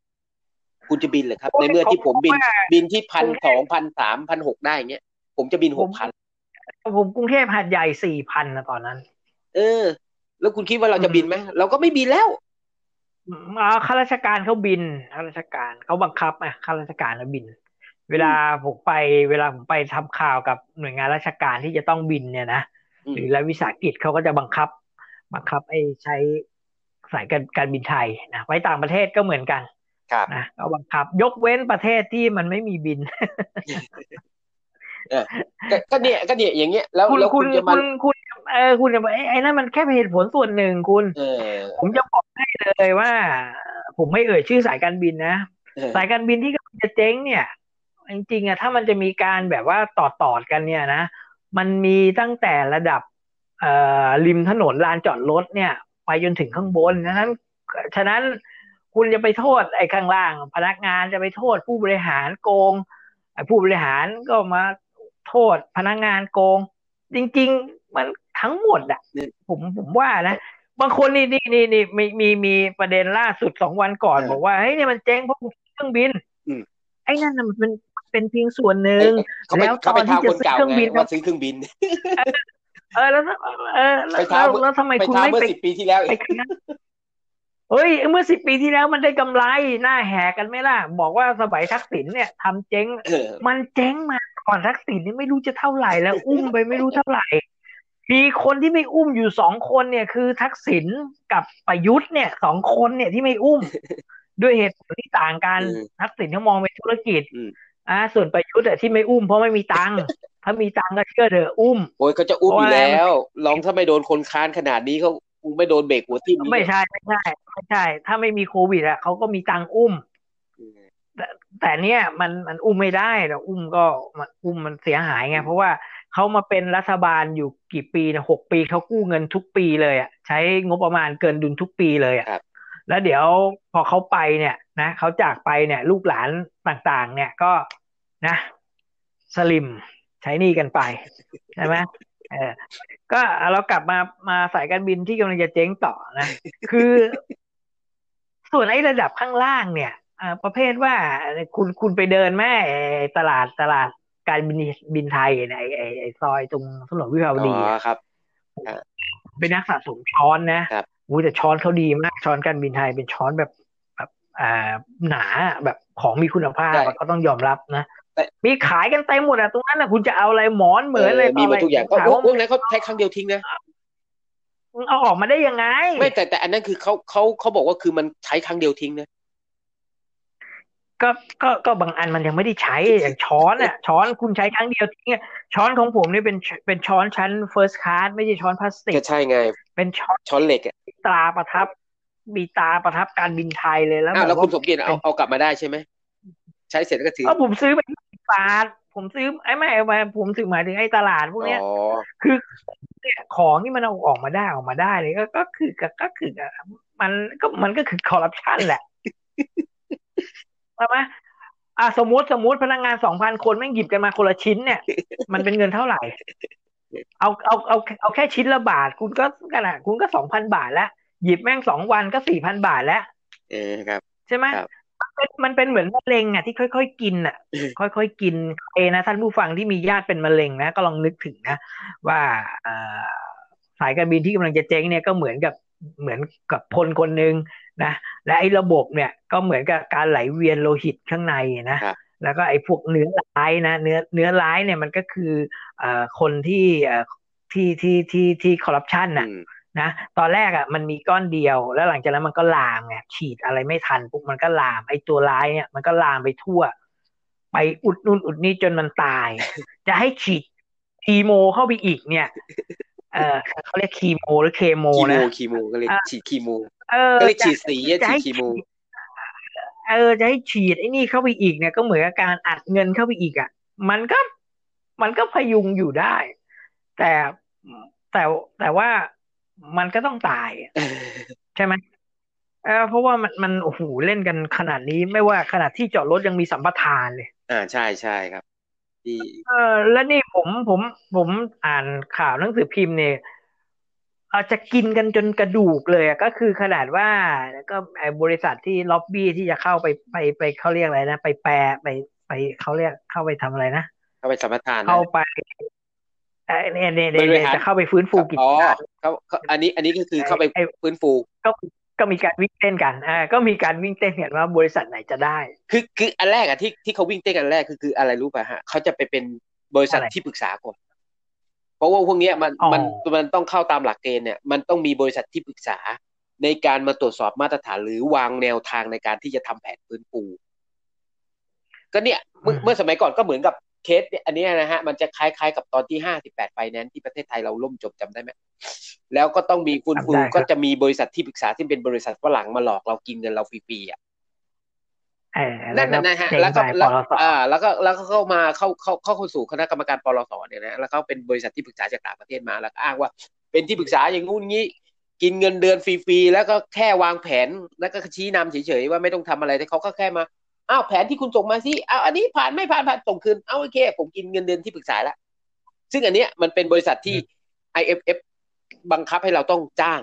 Speaker 3: คุณจะบินเหรอครับ ในเมื่อที่ผมบินบินที่พันสองพันสามพันหกได้เงี้ยผมจะบินหกพัน
Speaker 2: ผมกรุงเทพหาดใหญ่สี่พันนะตอนนั้น
Speaker 3: เออ แล้วคุณคิดว่าเราจะบินไหมเราก็ไม่บินแล้ว
Speaker 2: อ่าข้าราชการเขาบินข้าราชการเขาบังคับอะข้าราชการเขาบิน เวลาผมไป เวลาผมไปทำข่าวกับหน่วยงานราชการที่จะต้องบินเนี่ยนะ
Speaker 3: อืม
Speaker 2: หรือรัฐวิสาหกิจเขาก็จะบังคับ บังคับไอ้ใช้สายการการบินไทยนะไปต่างประเทศก็เหมือนกัน
Speaker 3: ครับ
Speaker 2: นะก็บังคับ ยกเว้นประเทศที่มันไม่มีบิน
Speaker 3: ก็ก็เนี่ยก็เนี่ยอย่างเงี้ยแล้ว
Speaker 2: คุณ
Speaker 3: แล้ว
Speaker 2: คุ
Speaker 3: คุณณจะมา
Speaker 2: คุณคุณเออคุณจะบอกไอ้ไอ้นั่นมันแค่เป็นเหตุผลส่วนหนึ่งคุณ
Speaker 3: เออ
Speaker 2: ผมจะบอกให้เลยว่า ผมไม่เอ่ยชื่อสายการบินนะ
Speaker 3: เออ
Speaker 2: สายการบินที่กำลังจะเจ๊งเนี่ยจริงๆอะถ้ามันจะมีการแบบว่าต่อต่อกันเนี่ยนะมันมีตั้งแต่ระดับเอ่อริมถนนลานจอดรถเนี่ย ไปจนถึงข้างบนฉะนั้น ฉะนั้นคุณจะไปโทษไอ้ข้างล่าง พนักงานจะไปโทษผู้บริหารโกงไอ้ผู้บริหารก็มา โทษพนักงานโกง จริง ๆ มันทั้งหมดอะผมผมว่านะบางคนนี่นี่นี่นี่มีมีมีประเด็นล่าสุดสองวันก่อน
Speaker 3: เออ
Speaker 2: บอกว่าเฮ้ยเนี่ยมันเจ๊งเพราะเครื่องบิน
Speaker 3: อืม
Speaker 2: ไอ้นั่นน่ะมันเป็นเป็นเพียงส่วนหนึ่ง
Speaker 3: เขาไป
Speaker 2: แล้ว
Speaker 3: เขาไป
Speaker 2: ตอนที่
Speaker 3: ท้า
Speaker 2: จะ
Speaker 3: คนเก่า
Speaker 2: ซื้อเครื่อง
Speaker 3: ไง
Speaker 2: บิน
Speaker 3: ว่าซื้อเครื่องบิน
Speaker 2: เออแล้วเออแล้ว
Speaker 3: ไป
Speaker 2: แล้
Speaker 3: ท้าว
Speaker 2: แล้วทำไม
Speaker 3: ไป
Speaker 2: คุณ
Speaker 3: ท้า
Speaker 2: ไม่
Speaker 3: เมื่อ
Speaker 2: ไป
Speaker 3: สิบปีที่แล้ว
Speaker 2: ไปคณะเฮ้ยเมื่อสิบปีที่แล้วมันได้กำไรหน้าแหกกันไหมล่ะ บอกว่าสมัยทักษิณเนี่ยทำเจ๊ง
Speaker 3: เออ
Speaker 2: มันเจ๊งมา ก่อนทักษิณนี่ไม่รู้จะเท่าไหร่แล้ว อุ้มไปไม่รู้เท่าไหร่ มีคนที่ไม่อุ้มอยู่สองคนเนี่ย คือทักษิณกับประยุทธ์เนี่ยสองคนเนี่ยที่ไม่อุ้ม ด้วยเหตุผลที่ต่างกัน
Speaker 3: อืม
Speaker 2: ทักษิณเขามองเป็นธุรกิจ
Speaker 3: อืม
Speaker 2: อ่าส่วนประยุทธ์อะที่ไม่อุ้มเพราะไม่มีตังค์ถ้ามีตังค์ก็เชื่อเถอะอุ้ม
Speaker 3: โอ้ยเขาจะอุ้ม
Speaker 2: เพ
Speaker 3: อ
Speaker 2: ราะ
Speaker 3: ยู่
Speaker 2: อะไร
Speaker 3: แล้วลองถ้าไม่โดนคนค้านขนาดนี้เขาคงไม่โดนเบรกหัวทิ่ม
Speaker 2: ไม่ใช่ไม่ใช่ไม่ใช่ ถ้าไม่มีโควิดอะเขาก็มีตังค์อุ้ม
Speaker 3: อืม
Speaker 2: แต่เนี่ยมันมันอุ้มไม่ได้แต่อุ้มก็มันอุ้มมันเสียหายไงเพราะว่าเขามาเป็นรัฐบาลอยู่กี่ปีนะหกปีเขากู้เงินทุกปีเลยอะใช้งบประมาณเกินดุลทุกปีเลยอะ
Speaker 3: ครับ
Speaker 2: แล้วเดี๋ยวพอเขาไปเนี่ยนะเขาจากไปเนี่ย ลูกหลานต่างๆ เนี่ยก็นะสลิมใช้หนี้กันไปใช่ไหมเออก็เรากลับมามาสายการบินที่กำลังจะเจ๊งต่อนะ คือ ส่วนไอ้ระดับข้างล่างเนี่ยอ่า ประเภทว่าคุณคุณไปเดินแม่ไอ้ตลาดตลาดการบินบินไทยเนี่ยไอ้ไอ้ไอ้ซอยตรงถนนวิภาว
Speaker 3: อ๋
Speaker 2: ดี
Speaker 3: อ
Speaker 2: อะ
Speaker 3: ครับ
Speaker 2: เป็นนักสะสมช้อนนะครับอู้แต่ช้อนเขาดีมากช้อนการบินไทยเป็นช้อนแบบแบบอ่าหนาแบบของมีคุณภาพ
Speaker 3: ใช่
Speaker 2: อะก็ต้องยอมรับนะ
Speaker 3: แต่
Speaker 2: มีขายกันเต็มหมดอะตรงนั้นอะคุณจะเอาอะไรหมอนเหมือนอะไร
Speaker 3: มีหมดทุกอย่างก็
Speaker 2: ถาม
Speaker 3: พว
Speaker 2: ว่าก
Speaker 3: พวกนั้นเขาใช้ครั้งเดียวทิ้งนะ
Speaker 2: มึงเอาออกมาได้ยังไง
Speaker 3: ไม่แต่แต่อันนั้นคือเขาเขาเขาบอกว่าคือมันใช้ครั้งเดียวทิ้งนะ
Speaker 2: ก็ก็ก็บางอันมันยังไม่ได้ใช้อย่างช้อนอะ ช้อนคุณใช้ครั้งเดียวทิ้งอะช้อนของผมนี่เป็นเป็นช้อนชั้น first class ไม่ใช่ช้อนพลาสติก
Speaker 3: ก็ใช่ไง
Speaker 2: เป็นช้อน
Speaker 3: ช้อนเหล็กอะ
Speaker 2: ตราประทับมีตราประทับการบินไทยเลยแล้ว
Speaker 3: อ้าวแล้ว
Speaker 2: บบ
Speaker 3: คุณสมเกียรติเอาเอากลับมาได้ใช่ไหมใช้เสร็จแล้วก็ถือ
Speaker 2: ก็ผมซื้อไปสิบบาทผมซื้อไอ้ไม่ไอ้ผมซื้อหมายถึงไอ้ตลาดพวกเนี้ย
Speaker 3: อ๋อ
Speaker 2: คือเนี่ยของที่มันเอาออกมาได้ออกมาได้เลยก็ก็คือก็ก็คือมันก็มันก็คือคอร์รัปชันแหละ ใช่ไหมอะสมมติสมมติพนักงานสองพันคนแม่งหยิบกันมาคนละชิ้นเนี่ย มันเป็นเงินเท่าไหร่ เอาเอาเอาเอาแค่ชิ้นละบาท คุณก็กันอะคุณก็สองพันบาทแล้วหยิบแม่งสองวันก็สี่พันบาทแล้ว
Speaker 3: เออครับ
Speaker 2: ใช่ไหม
Speaker 3: ครับ
Speaker 2: มันเป็นมันเป็นเหมือนมะเร็งอะที่ค่อยๆกินอะ ค่อยๆกินเอนะท่านผู้ฟังที่มีญาติเป็นมะเร็งนะก็ลองนึกถึงนะว่าเอ่อสายการบินที่กำลังจะเจ๊งเนี่ยก็เหมือนกับ เหมือนกับพลคนหนึ่งนะและไอ้ระบบเนี่ยก็เหมือนกับการไหลเวียนโลหิตข้างในนะ
Speaker 3: ครับ
Speaker 2: แล้วก็ไอ้พวกเนื้อร้ายนะเนื้อเนื้อร้ายเนี่ยมันก็คือเอ่อคนที่เอ่อที่ที่ที่ที่คอร์รัปชันน่ะ
Speaker 3: อืม
Speaker 2: นะตอนแรกอะมันมีก้อนเดียว แล้วหลังจากนั้นมันก็ลามไงฉีดอะไรไม่ทันปุ๊บมันก็ลามไอ้ตัวร้ายเนี่ยมันก็ลามไปทั่ว ไปอุดนู่นอุดนี่จนมันตาย จะให้ฉีดคีโมเข้าไปอีกเนี่ย เออเขาเรียกคีโมหรือเคโม
Speaker 3: คีโม
Speaker 2: นะ
Speaker 3: คีโมก็เลย
Speaker 2: อะ
Speaker 3: ฉีดคีโม
Speaker 2: เออ
Speaker 3: ก็เลย
Speaker 2: จะ
Speaker 3: ฉีดสีอะ
Speaker 2: จะ
Speaker 3: ฉีด
Speaker 2: ให้
Speaker 3: คีโม
Speaker 2: เออจะให้ฉีดไอ้นี่เข้าไปอีกเนี่ยก็เหมือนกับการอัดเงินเข้าไปอีกอะ มันก็มันก็พยุงอยู่ได้ แต่แต่แต่ว่ามันก็ต้องตายอะใช่ไหมเออเพราะว่ามันมันโอ้โหเล่นกันขนาดนี้ไม่ว่าขนาดที่จอดรถยังมีสัมปทานเลย
Speaker 3: อ่าใช่ใช่ครับ ที่
Speaker 2: เออแล้วนี่ผมผมผมอ่านข่าวหนังสือพิมพ์เนี่ยอาจจะกินกันจนกระดูกเลยอะก็คือขนาดว่าก็ไอ้บริษัทที่ล็อบบี้ที่จะเข้าไปไปไปเขาเรียกอะไรนะ ไปแปลไปไปเขาเรียกเข้าไปทำอะไรนะ
Speaker 3: เข้าไปสัมปทานนะ
Speaker 2: เข้าไปเอ่อเนี่ยเนี่ยเนี่ย
Speaker 3: บริหาร
Speaker 2: จะเข้าไปฟื้นฟูกิจ
Speaker 3: อ๋อ
Speaker 2: การ
Speaker 3: เขาเขาอันนี้อันนี้ก็คือเข้าไป
Speaker 2: ไอ้
Speaker 3: ฟื้นฟู
Speaker 2: ก็ก็มีการวิ่งเต้นกันอ่าก็มีการวิ่งเต้นกันว่าบริษัทไหนจะได้
Speaker 3: คือคืออันแรกอะที่ที่เขาวิ่งเต้นกันแรกคือคืออะไรรู้ป่ะฮะเขาจะไปเป็นบริษัท
Speaker 2: อะไร
Speaker 3: ที่ปรึกษาก่อนเพราะว่าพวกเนี้ยมัน
Speaker 2: อ๋อ
Speaker 3: มันมันต้องเข้าตามหลักเกณฑ์เนี่ยมันต้องมีบริษัทที่ปรึกษา ในการมาตรวจสอบมาตรฐาน หรือวางแนวทางในการที่จะทำแผนฟื้นฟูก็เนี่ยเมื่อเมื่อสมัยก่อนก็เหมือนกับ เคสเนี่ยอันเนี้ยนะฮะมันจะคล้ายๆ กับตอนที่ห้าสิบแปดไฟแนนซ์ที่ประเทศไทยเราล่มจมจำได้ไหมแล้วก็ต้องมีฟื้นฟู
Speaker 2: จำได้ครับ
Speaker 3: ก็จะมีบริษัทที่ปรึกษาที่เป็นบริษัทฝรั่งมาหลอกเรากินเงินเราฟรีๆอะ
Speaker 2: เออแล้
Speaker 3: นั่
Speaker 2: วนก็
Speaker 3: น่ะนะฮะ
Speaker 2: เจ๊ง
Speaker 3: แล้วก็
Speaker 2: ไปป
Speaker 3: แล้ว
Speaker 2: ลส
Speaker 3: อ่าแล้วก็แล้วก็เข้ามาเข้าเข้าเข้าเข้าสู่คณะกรรมการปลสเนี่ยนะแล้วเขาเป็นบริษัทที่ปรึกษาจากต่างประเทศมาแล้วก็อ้างว่า เป็นที่ปรึกษาอย่างงู้นงี้ กินเงินเดือนฟรีๆแล้วก็แค่วางแผนแล้วก็ชี้นำเฉยๆว่าไม่ต้องทำอะไรแต่เขาก็แค่มา อ้าวแผนที่คุณส่งมาสิอ้าวอันนี้ผ่านไม่ผ่านผ่านส่งคืนเอาโอเค ผมกินเงินเดือนที่ปรึกษาแล้วซึ่งอันเนี้ยมันเป็นบริษัทที่ IFF บังคับให้เราต้องจ้าง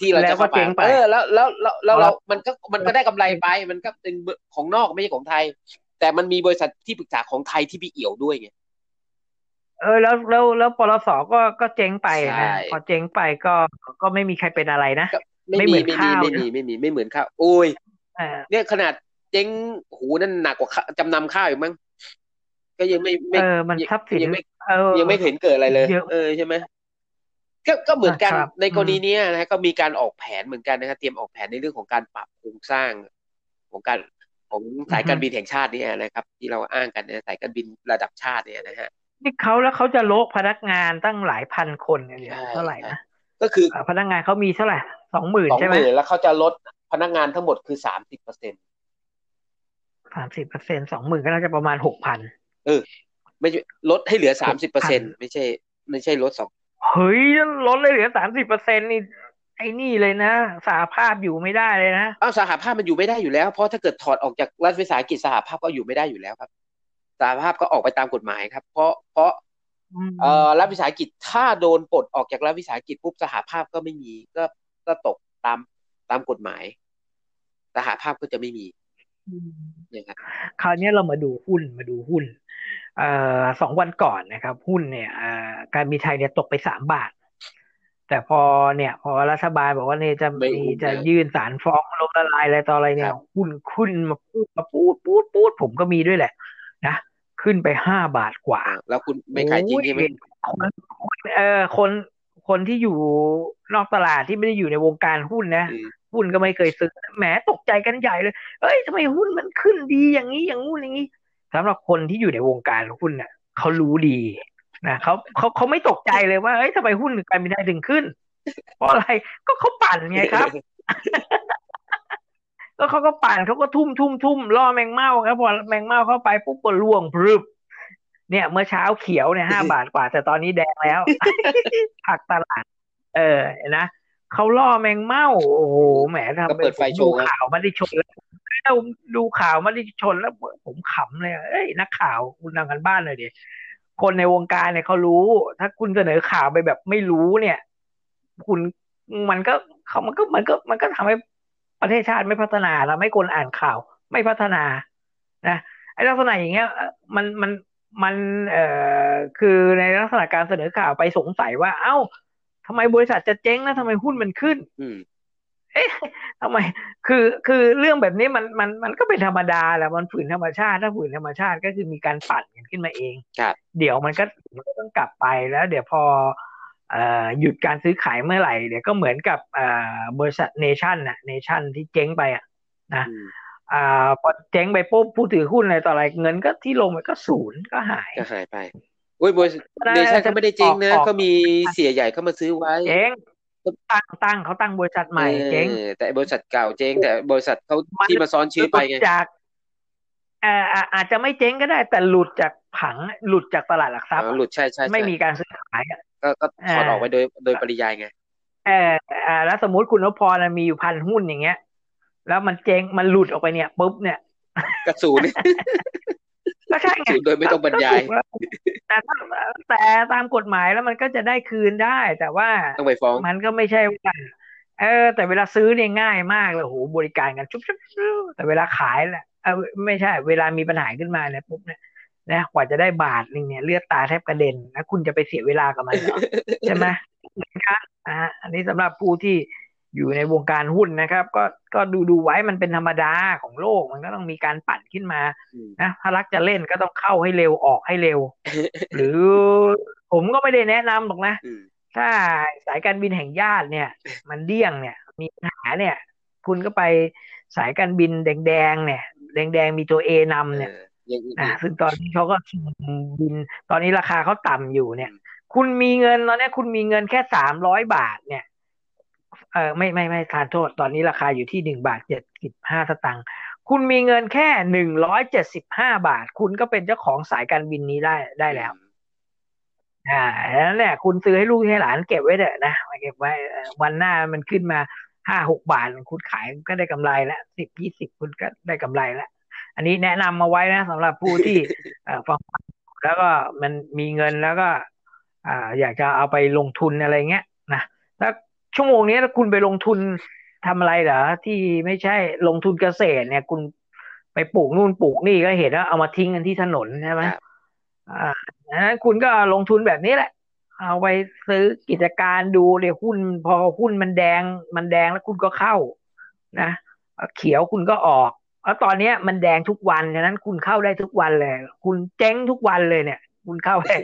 Speaker 3: ที่เรา
Speaker 2: แล้
Speaker 3: จะ
Speaker 2: วก็
Speaker 3: เข้าไป
Speaker 2: เจ๊งไป
Speaker 3: เออแล้วแล้วแล้วแล้ว
Speaker 2: แล้
Speaker 3: เรา
Speaker 2: ว
Speaker 3: มันก็มันก็ได้กำไรไป มันก็เป็นของนอกไม่ใช่ของไทย แต่มันมีบริษัทที่ปรึกษาของไทยที่ไปเอี่ยวด้วยไง
Speaker 2: เออแล้วแล้วแล้วปลสก็ก็เจ๊งไป
Speaker 3: ใช่
Speaker 2: นะพอเจ๊งไปก็ก็ไม่มีใครเป็นอะไรนะ
Speaker 3: ก็ไม่
Speaker 2: ไม่
Speaker 3: มี
Speaker 2: เหมือน
Speaker 3: ไม่มี
Speaker 2: ข้าว
Speaker 3: ไม่
Speaker 2: นะ
Speaker 3: มีไม่มีไม่เหมือนข้าวโอ้ย
Speaker 2: เออ
Speaker 3: เนี่ยขนาด เจ๊งหูนั่นหนักกว่าข้าจำนำข้าวอีกมั้งก็ยังไม่ไม่
Speaker 2: เออมันทรัพย์สิน
Speaker 3: ยังไม่
Speaker 2: เออ
Speaker 3: ยังไม่เห็นเกิดอะไรเลย
Speaker 2: เยอะ
Speaker 3: เออใช่ไหมก็ก็เหมือนกัน
Speaker 2: ครับ
Speaker 3: ในกรณีเนี้ยนะฮะก็มีการออกแผนเหมือนกันนะครับเตรียมออกแผนในเรื่องของการปรับโครงสร้างของการของสายการบินแห่งชาติเนี่ยนะครับ ที่เราอ้างกันเนี่ยสายการบินระดับชาติเนี่ยนะฮะ
Speaker 2: นี่เขาแล้วเขาจะโละพนักงานตั้งหลายพันคนเนี่ย
Speaker 3: ใช่
Speaker 2: เท่าไหร่นะ
Speaker 3: ก็คือ
Speaker 2: เอ่อพนักงานเขามีเท่าไหร่สองหมื่น
Speaker 3: สอง
Speaker 2: ใช่ไห
Speaker 3: ห
Speaker 2: ม
Speaker 3: มื่นแล้วเขาจะลดพนักงานทั้งหมดคือสามสิบเปอร์เซ็น
Speaker 2: สามสิบเปอร์เซ็นสองหมื่นก็น่าจะประมาณหกพัน
Speaker 3: ไม่ใช่ลดให้เหลือสามสิบเปอร์เซ็นไม่ใช่ ไม่ใช่ลดสอง
Speaker 2: เฮ้ยลดเลยเหลือสามสิบเปอร์เซ็นนี่ไอ้นี่เลยนะสหภาพอยู่ไม่ได้เลยนะ
Speaker 3: อ้าวสหภาพมันอยู่ไม่ได้อยู่แล้ว เพราะถ้าเกิดถอดออกจากรัฐวิสาหกิจสหภาพก็อยู่ไม่ได้อยู่แล้วครับสหภาพก็ออกไปตามกฎหมายครับ เพราะเพราะเอ่อรัฐวิสาหกิจถ้าโดนปลดออกจากรัฐวิสาหกิจปุ๊บสหภาพก็ไม่มีก็ก็ตกตามตามกฎหมาย สหภาพก็จะไม่มี นะครับ
Speaker 2: คราวนี้เรามาดูหุ้นมาดูหุ้นเอ่อสองวันก่อนนะครับ หุ้นเนี่ยเอ่อการบินไทยเนี่ยตกไปสามบาท แต่พอเนี่ย พอรัฐบาลบอกว่าเนี่ยจะ
Speaker 3: ไม่
Speaker 2: มี
Speaker 3: อุ้ม
Speaker 2: จะ
Speaker 3: แล้ว
Speaker 2: ยื่นสารฟ้องล้มละลายอะไรต่ออะไรเนี่
Speaker 3: ค
Speaker 2: ย
Speaker 3: รับ
Speaker 2: หุ้นขึ้นมาพูดมาพูดพูดพูดผมก็มีด้วยแหละ นะขึ้นไปห้าบาทกว่า
Speaker 3: อ่าแล้วคุณไม่ขายจริงใช่ไหม
Speaker 2: โอ้ยคนเออคนคนที่อยู่นอกตลาดที่ไม่ได้อยู่ในวงการหุ้นนะ
Speaker 3: อืม
Speaker 2: หุ้นก็ไม่เคยซื้อแหมตกใจกันใหญ่เลย เอ้ยทำไมหุ้นมันขึ้นดีอย่างนี้อย่างงู้นอย่างนี้สำหรับคนที่อยู่ในวงการหุ้นน่ะเขารู้ดีนะเขาเขาเขาไม่ตกใจเลยว่าเอ้ยทำไมหุ้นถึงการบินไทยถึงขึ้น เพราะอะไรก็เขาปั่นไงครับ แล้วเขาก็ปั่นเขาก็ทุ่มทุ่มทุ่มล่อแมงเม่าครับพอแมงเม่าเข้าไปปุ๊บก็ล่วงพรึบเนี่ย เมื่อเช้าเขียวเนี่ยห้าบาทกว่า แต่ตอนนี้แดงแล้วผักตลาด เออนะ เขาล่อแมงเม่าโอ้โหแหมทำ
Speaker 3: ก็เปิดไฟ
Speaker 2: ผม
Speaker 3: โช
Speaker 2: ดู
Speaker 3: ว์ไง
Speaker 2: ข่าวไมาได้ชนแล้วเราดูข่าวไมาได้ชนแล้ว ผมขำเลยเอ้ยนักข่าวคุณทำกันบ้านเลยดิคนในวงการเนี่ยเขารู้ ถ้าคุณเสนอข่าวไปแบบไม่รู้เนี่ย คุณมันก็เขามันก็มันก็มันก็ทำให้ประเทศชาติไม่พัฒนาแล้วไม่คนอ่านข่าว ไม่พัฒนา นะไอ้ลักษณะอย่างเงี้ยเอ่อมันมันมันเอ่อคือในลักษณะการเสนอข่าวไปสงสัยว่า เอ้า ทำไมบริษัทจะเจ๊งแล้วทำไมหุ้นมันขึ้น
Speaker 3: อืม
Speaker 2: เอ๊ะทำไม คือ คือเรื่องแบบนี้มัน มัน มันก็เป็นธรรมดาแหละ มันฝืนธรรมชาติ ถ้าฝืนธรรมชาติก็คือมีการปั่นกันขึ้นมาเอง
Speaker 3: ครับ
Speaker 2: เดี๋ยวมันก็มันก็ต้องกลับไปแล้ว เดี๋ยวพอเอ่อหยุดการซื้อขายเมื่อไหร่ เดี๋ยวก็เหมือนกับเอ่อบริษัทเนชั่นน่ะ เนชั่นที่เจ๊งไปอะ นะ
Speaker 3: อืม
Speaker 2: อ่าพอเจ๊งไปปุ๊บผู้ถือหุ้นอะไรต่ออะไรเงินก็ที่ลงไปก็ศูนย์ก็หาย
Speaker 3: ก็หายไป โอ้ยบริษัท
Speaker 2: ได้
Speaker 3: เนชั่นเขาไม่ได้เจ๊งนะ
Speaker 2: ออก
Speaker 3: เขามีเสียใหญ่เข้ามาซื้อไว้
Speaker 2: เจ๊งตั้งตั้งเขาตั้งบริษัทใหม่เจ๊ง
Speaker 3: ออแต่บริษัทเก่าเจ๊งแต่บริษัทเขา
Speaker 2: มัน
Speaker 3: ที่มาซ้อนชื่อไปไง
Speaker 2: หลุดจากเอ่ออ่าอาจจะไม่เจ๊งก็ได้ แต่หลุดจากผังหลุดจากตลาดหลักทรัพย์
Speaker 3: อ๋อหลุดใช่ใช่ใช่
Speaker 2: ไม่มีการซื้อขายอะ
Speaker 3: ก็ก็ถอด
Speaker 2: อ่า
Speaker 3: ออกไปโดยโดยปริยายไง
Speaker 2: เอออ่าแล้วสมมติคุณนพพรน่ะมีอยู่พันหุ้นอย่างเงี้ย แล้วมันเจ๊งมันหลุดออกไปเนี่ยปุ๊บเนี่ย
Speaker 3: กระสูน ย์
Speaker 2: ก็ใช่ไง
Speaker 3: ศูนย์โดยไม่ต้องบรรยาย
Speaker 2: ก็ถูกแล้วแต่ถ้าแต่ตามกฎหมายแล้วมันก็จะได้คืนได้ แต่ว่า
Speaker 3: ต้องไปฟ้อง
Speaker 2: มันก็ไม่ใช่ว่าเออ แต่เวลาซื้อเนี่ยง่ายมากเลยโหบริการกันชุบชุบชุบแต่เวลาขายแหละเออไม่ใช่ เวลามีปัญหาขึ้นมาเนี่ยปุ๊บเนี่ยนะกว่าจะได้บาทหนึ่งเนี่ยเลือดตาแทบกระเด็นแล้วคุณจะไปเสียเวลากับมันเหรอใช่ไหมเหมือนกันนะฮะอันนี้สำหรับผู้ที่ อยู่ในวงการหุ้นนะครับ ก็ก็ดูดูไว้มันเป็นธรรมดาของโลกมันก็ต้องมีการปั่นขึ้นมา
Speaker 3: อืม
Speaker 2: นะถ้ารักจะเล่นก็ต้องเข้าให้เร็วออกให้เร็ว หรือผมก็ไม่ได้แนะนำหรอกนะ
Speaker 3: อืม
Speaker 2: ถ้าสายการบินแห่งญาติเนี่ย มันเดี้ยงเนี่ย มีปัญหาเนี่ย คุณก็ไปสายการบินแดงๆเนี่ย แดงๆมีตัวเอนำเนี่ย
Speaker 3: เอออย่างอื่น
Speaker 2: อ่าซึ่งตอนนี้เขาก็บิน ตอนนี้ราคาเขาต่ำอยู่เนี่ย คุณมีเงินตอนนี้คุณมีเงินแค่สามร้อยบาทเนี่ย เออไม่ไม่ไม่ทานโทษ ตอนนี้ราคาอยู่ที่หนึ่งบาทเจ็ดสิบห้าสตางค์คุณมีเงินแค่หนึ่งร้อยเจ็ดสิบห้าบาท คุณก็เป็นเจ้าของสายการบินนี้ได้ได้แล้วอ่าดังนั้นเนี่ยคุณซื้อให้ลูกให้หลานเก็บไว้เถอะนะเก็บไว้เอ่อวันหน้ามันขึ้นมาห้าหกบาทคุณขายก็ได้กำไรแล้วสิบยี่สิบคุณก็ได้กำไรแล้วอันนี้แนะนำมาไว้นะสำหรับผู้ที่เอ่อฟังแล้วก็มันมีเงินแล้วก็ อ่า อยากจะเอาไปลงทุนอะไรเงี้ยนะแล้ว ชั่วโมงนี้ถ้าคุณไปลงทุนทำอะไรเหรอที่ไม่ใช่ลงทุนเกษตรเนี่ย คุณไปปลูกนู่นปลูกนี่ก็เห็นว่าเอามาทิ้งกันที่ถนนใช่ไหม
Speaker 3: ครับ
Speaker 2: อ่าดังนั้นคุณก็ลงทุนแบบนี้แหละ เอาไปซื้อกิจการดูเดี๋ยวหุ้น พอหุ้นมันแดง มันแดงแล้วคุณก็เข้า นะเขียวคุณก็ออกแล้วตอนเนี้ยมันแดงทุกวันฉะนั้นคุณเข้าได้ทุกวันเลย คุณเจ๊งทุกวันเลยเนี่ย คุณเข้าได้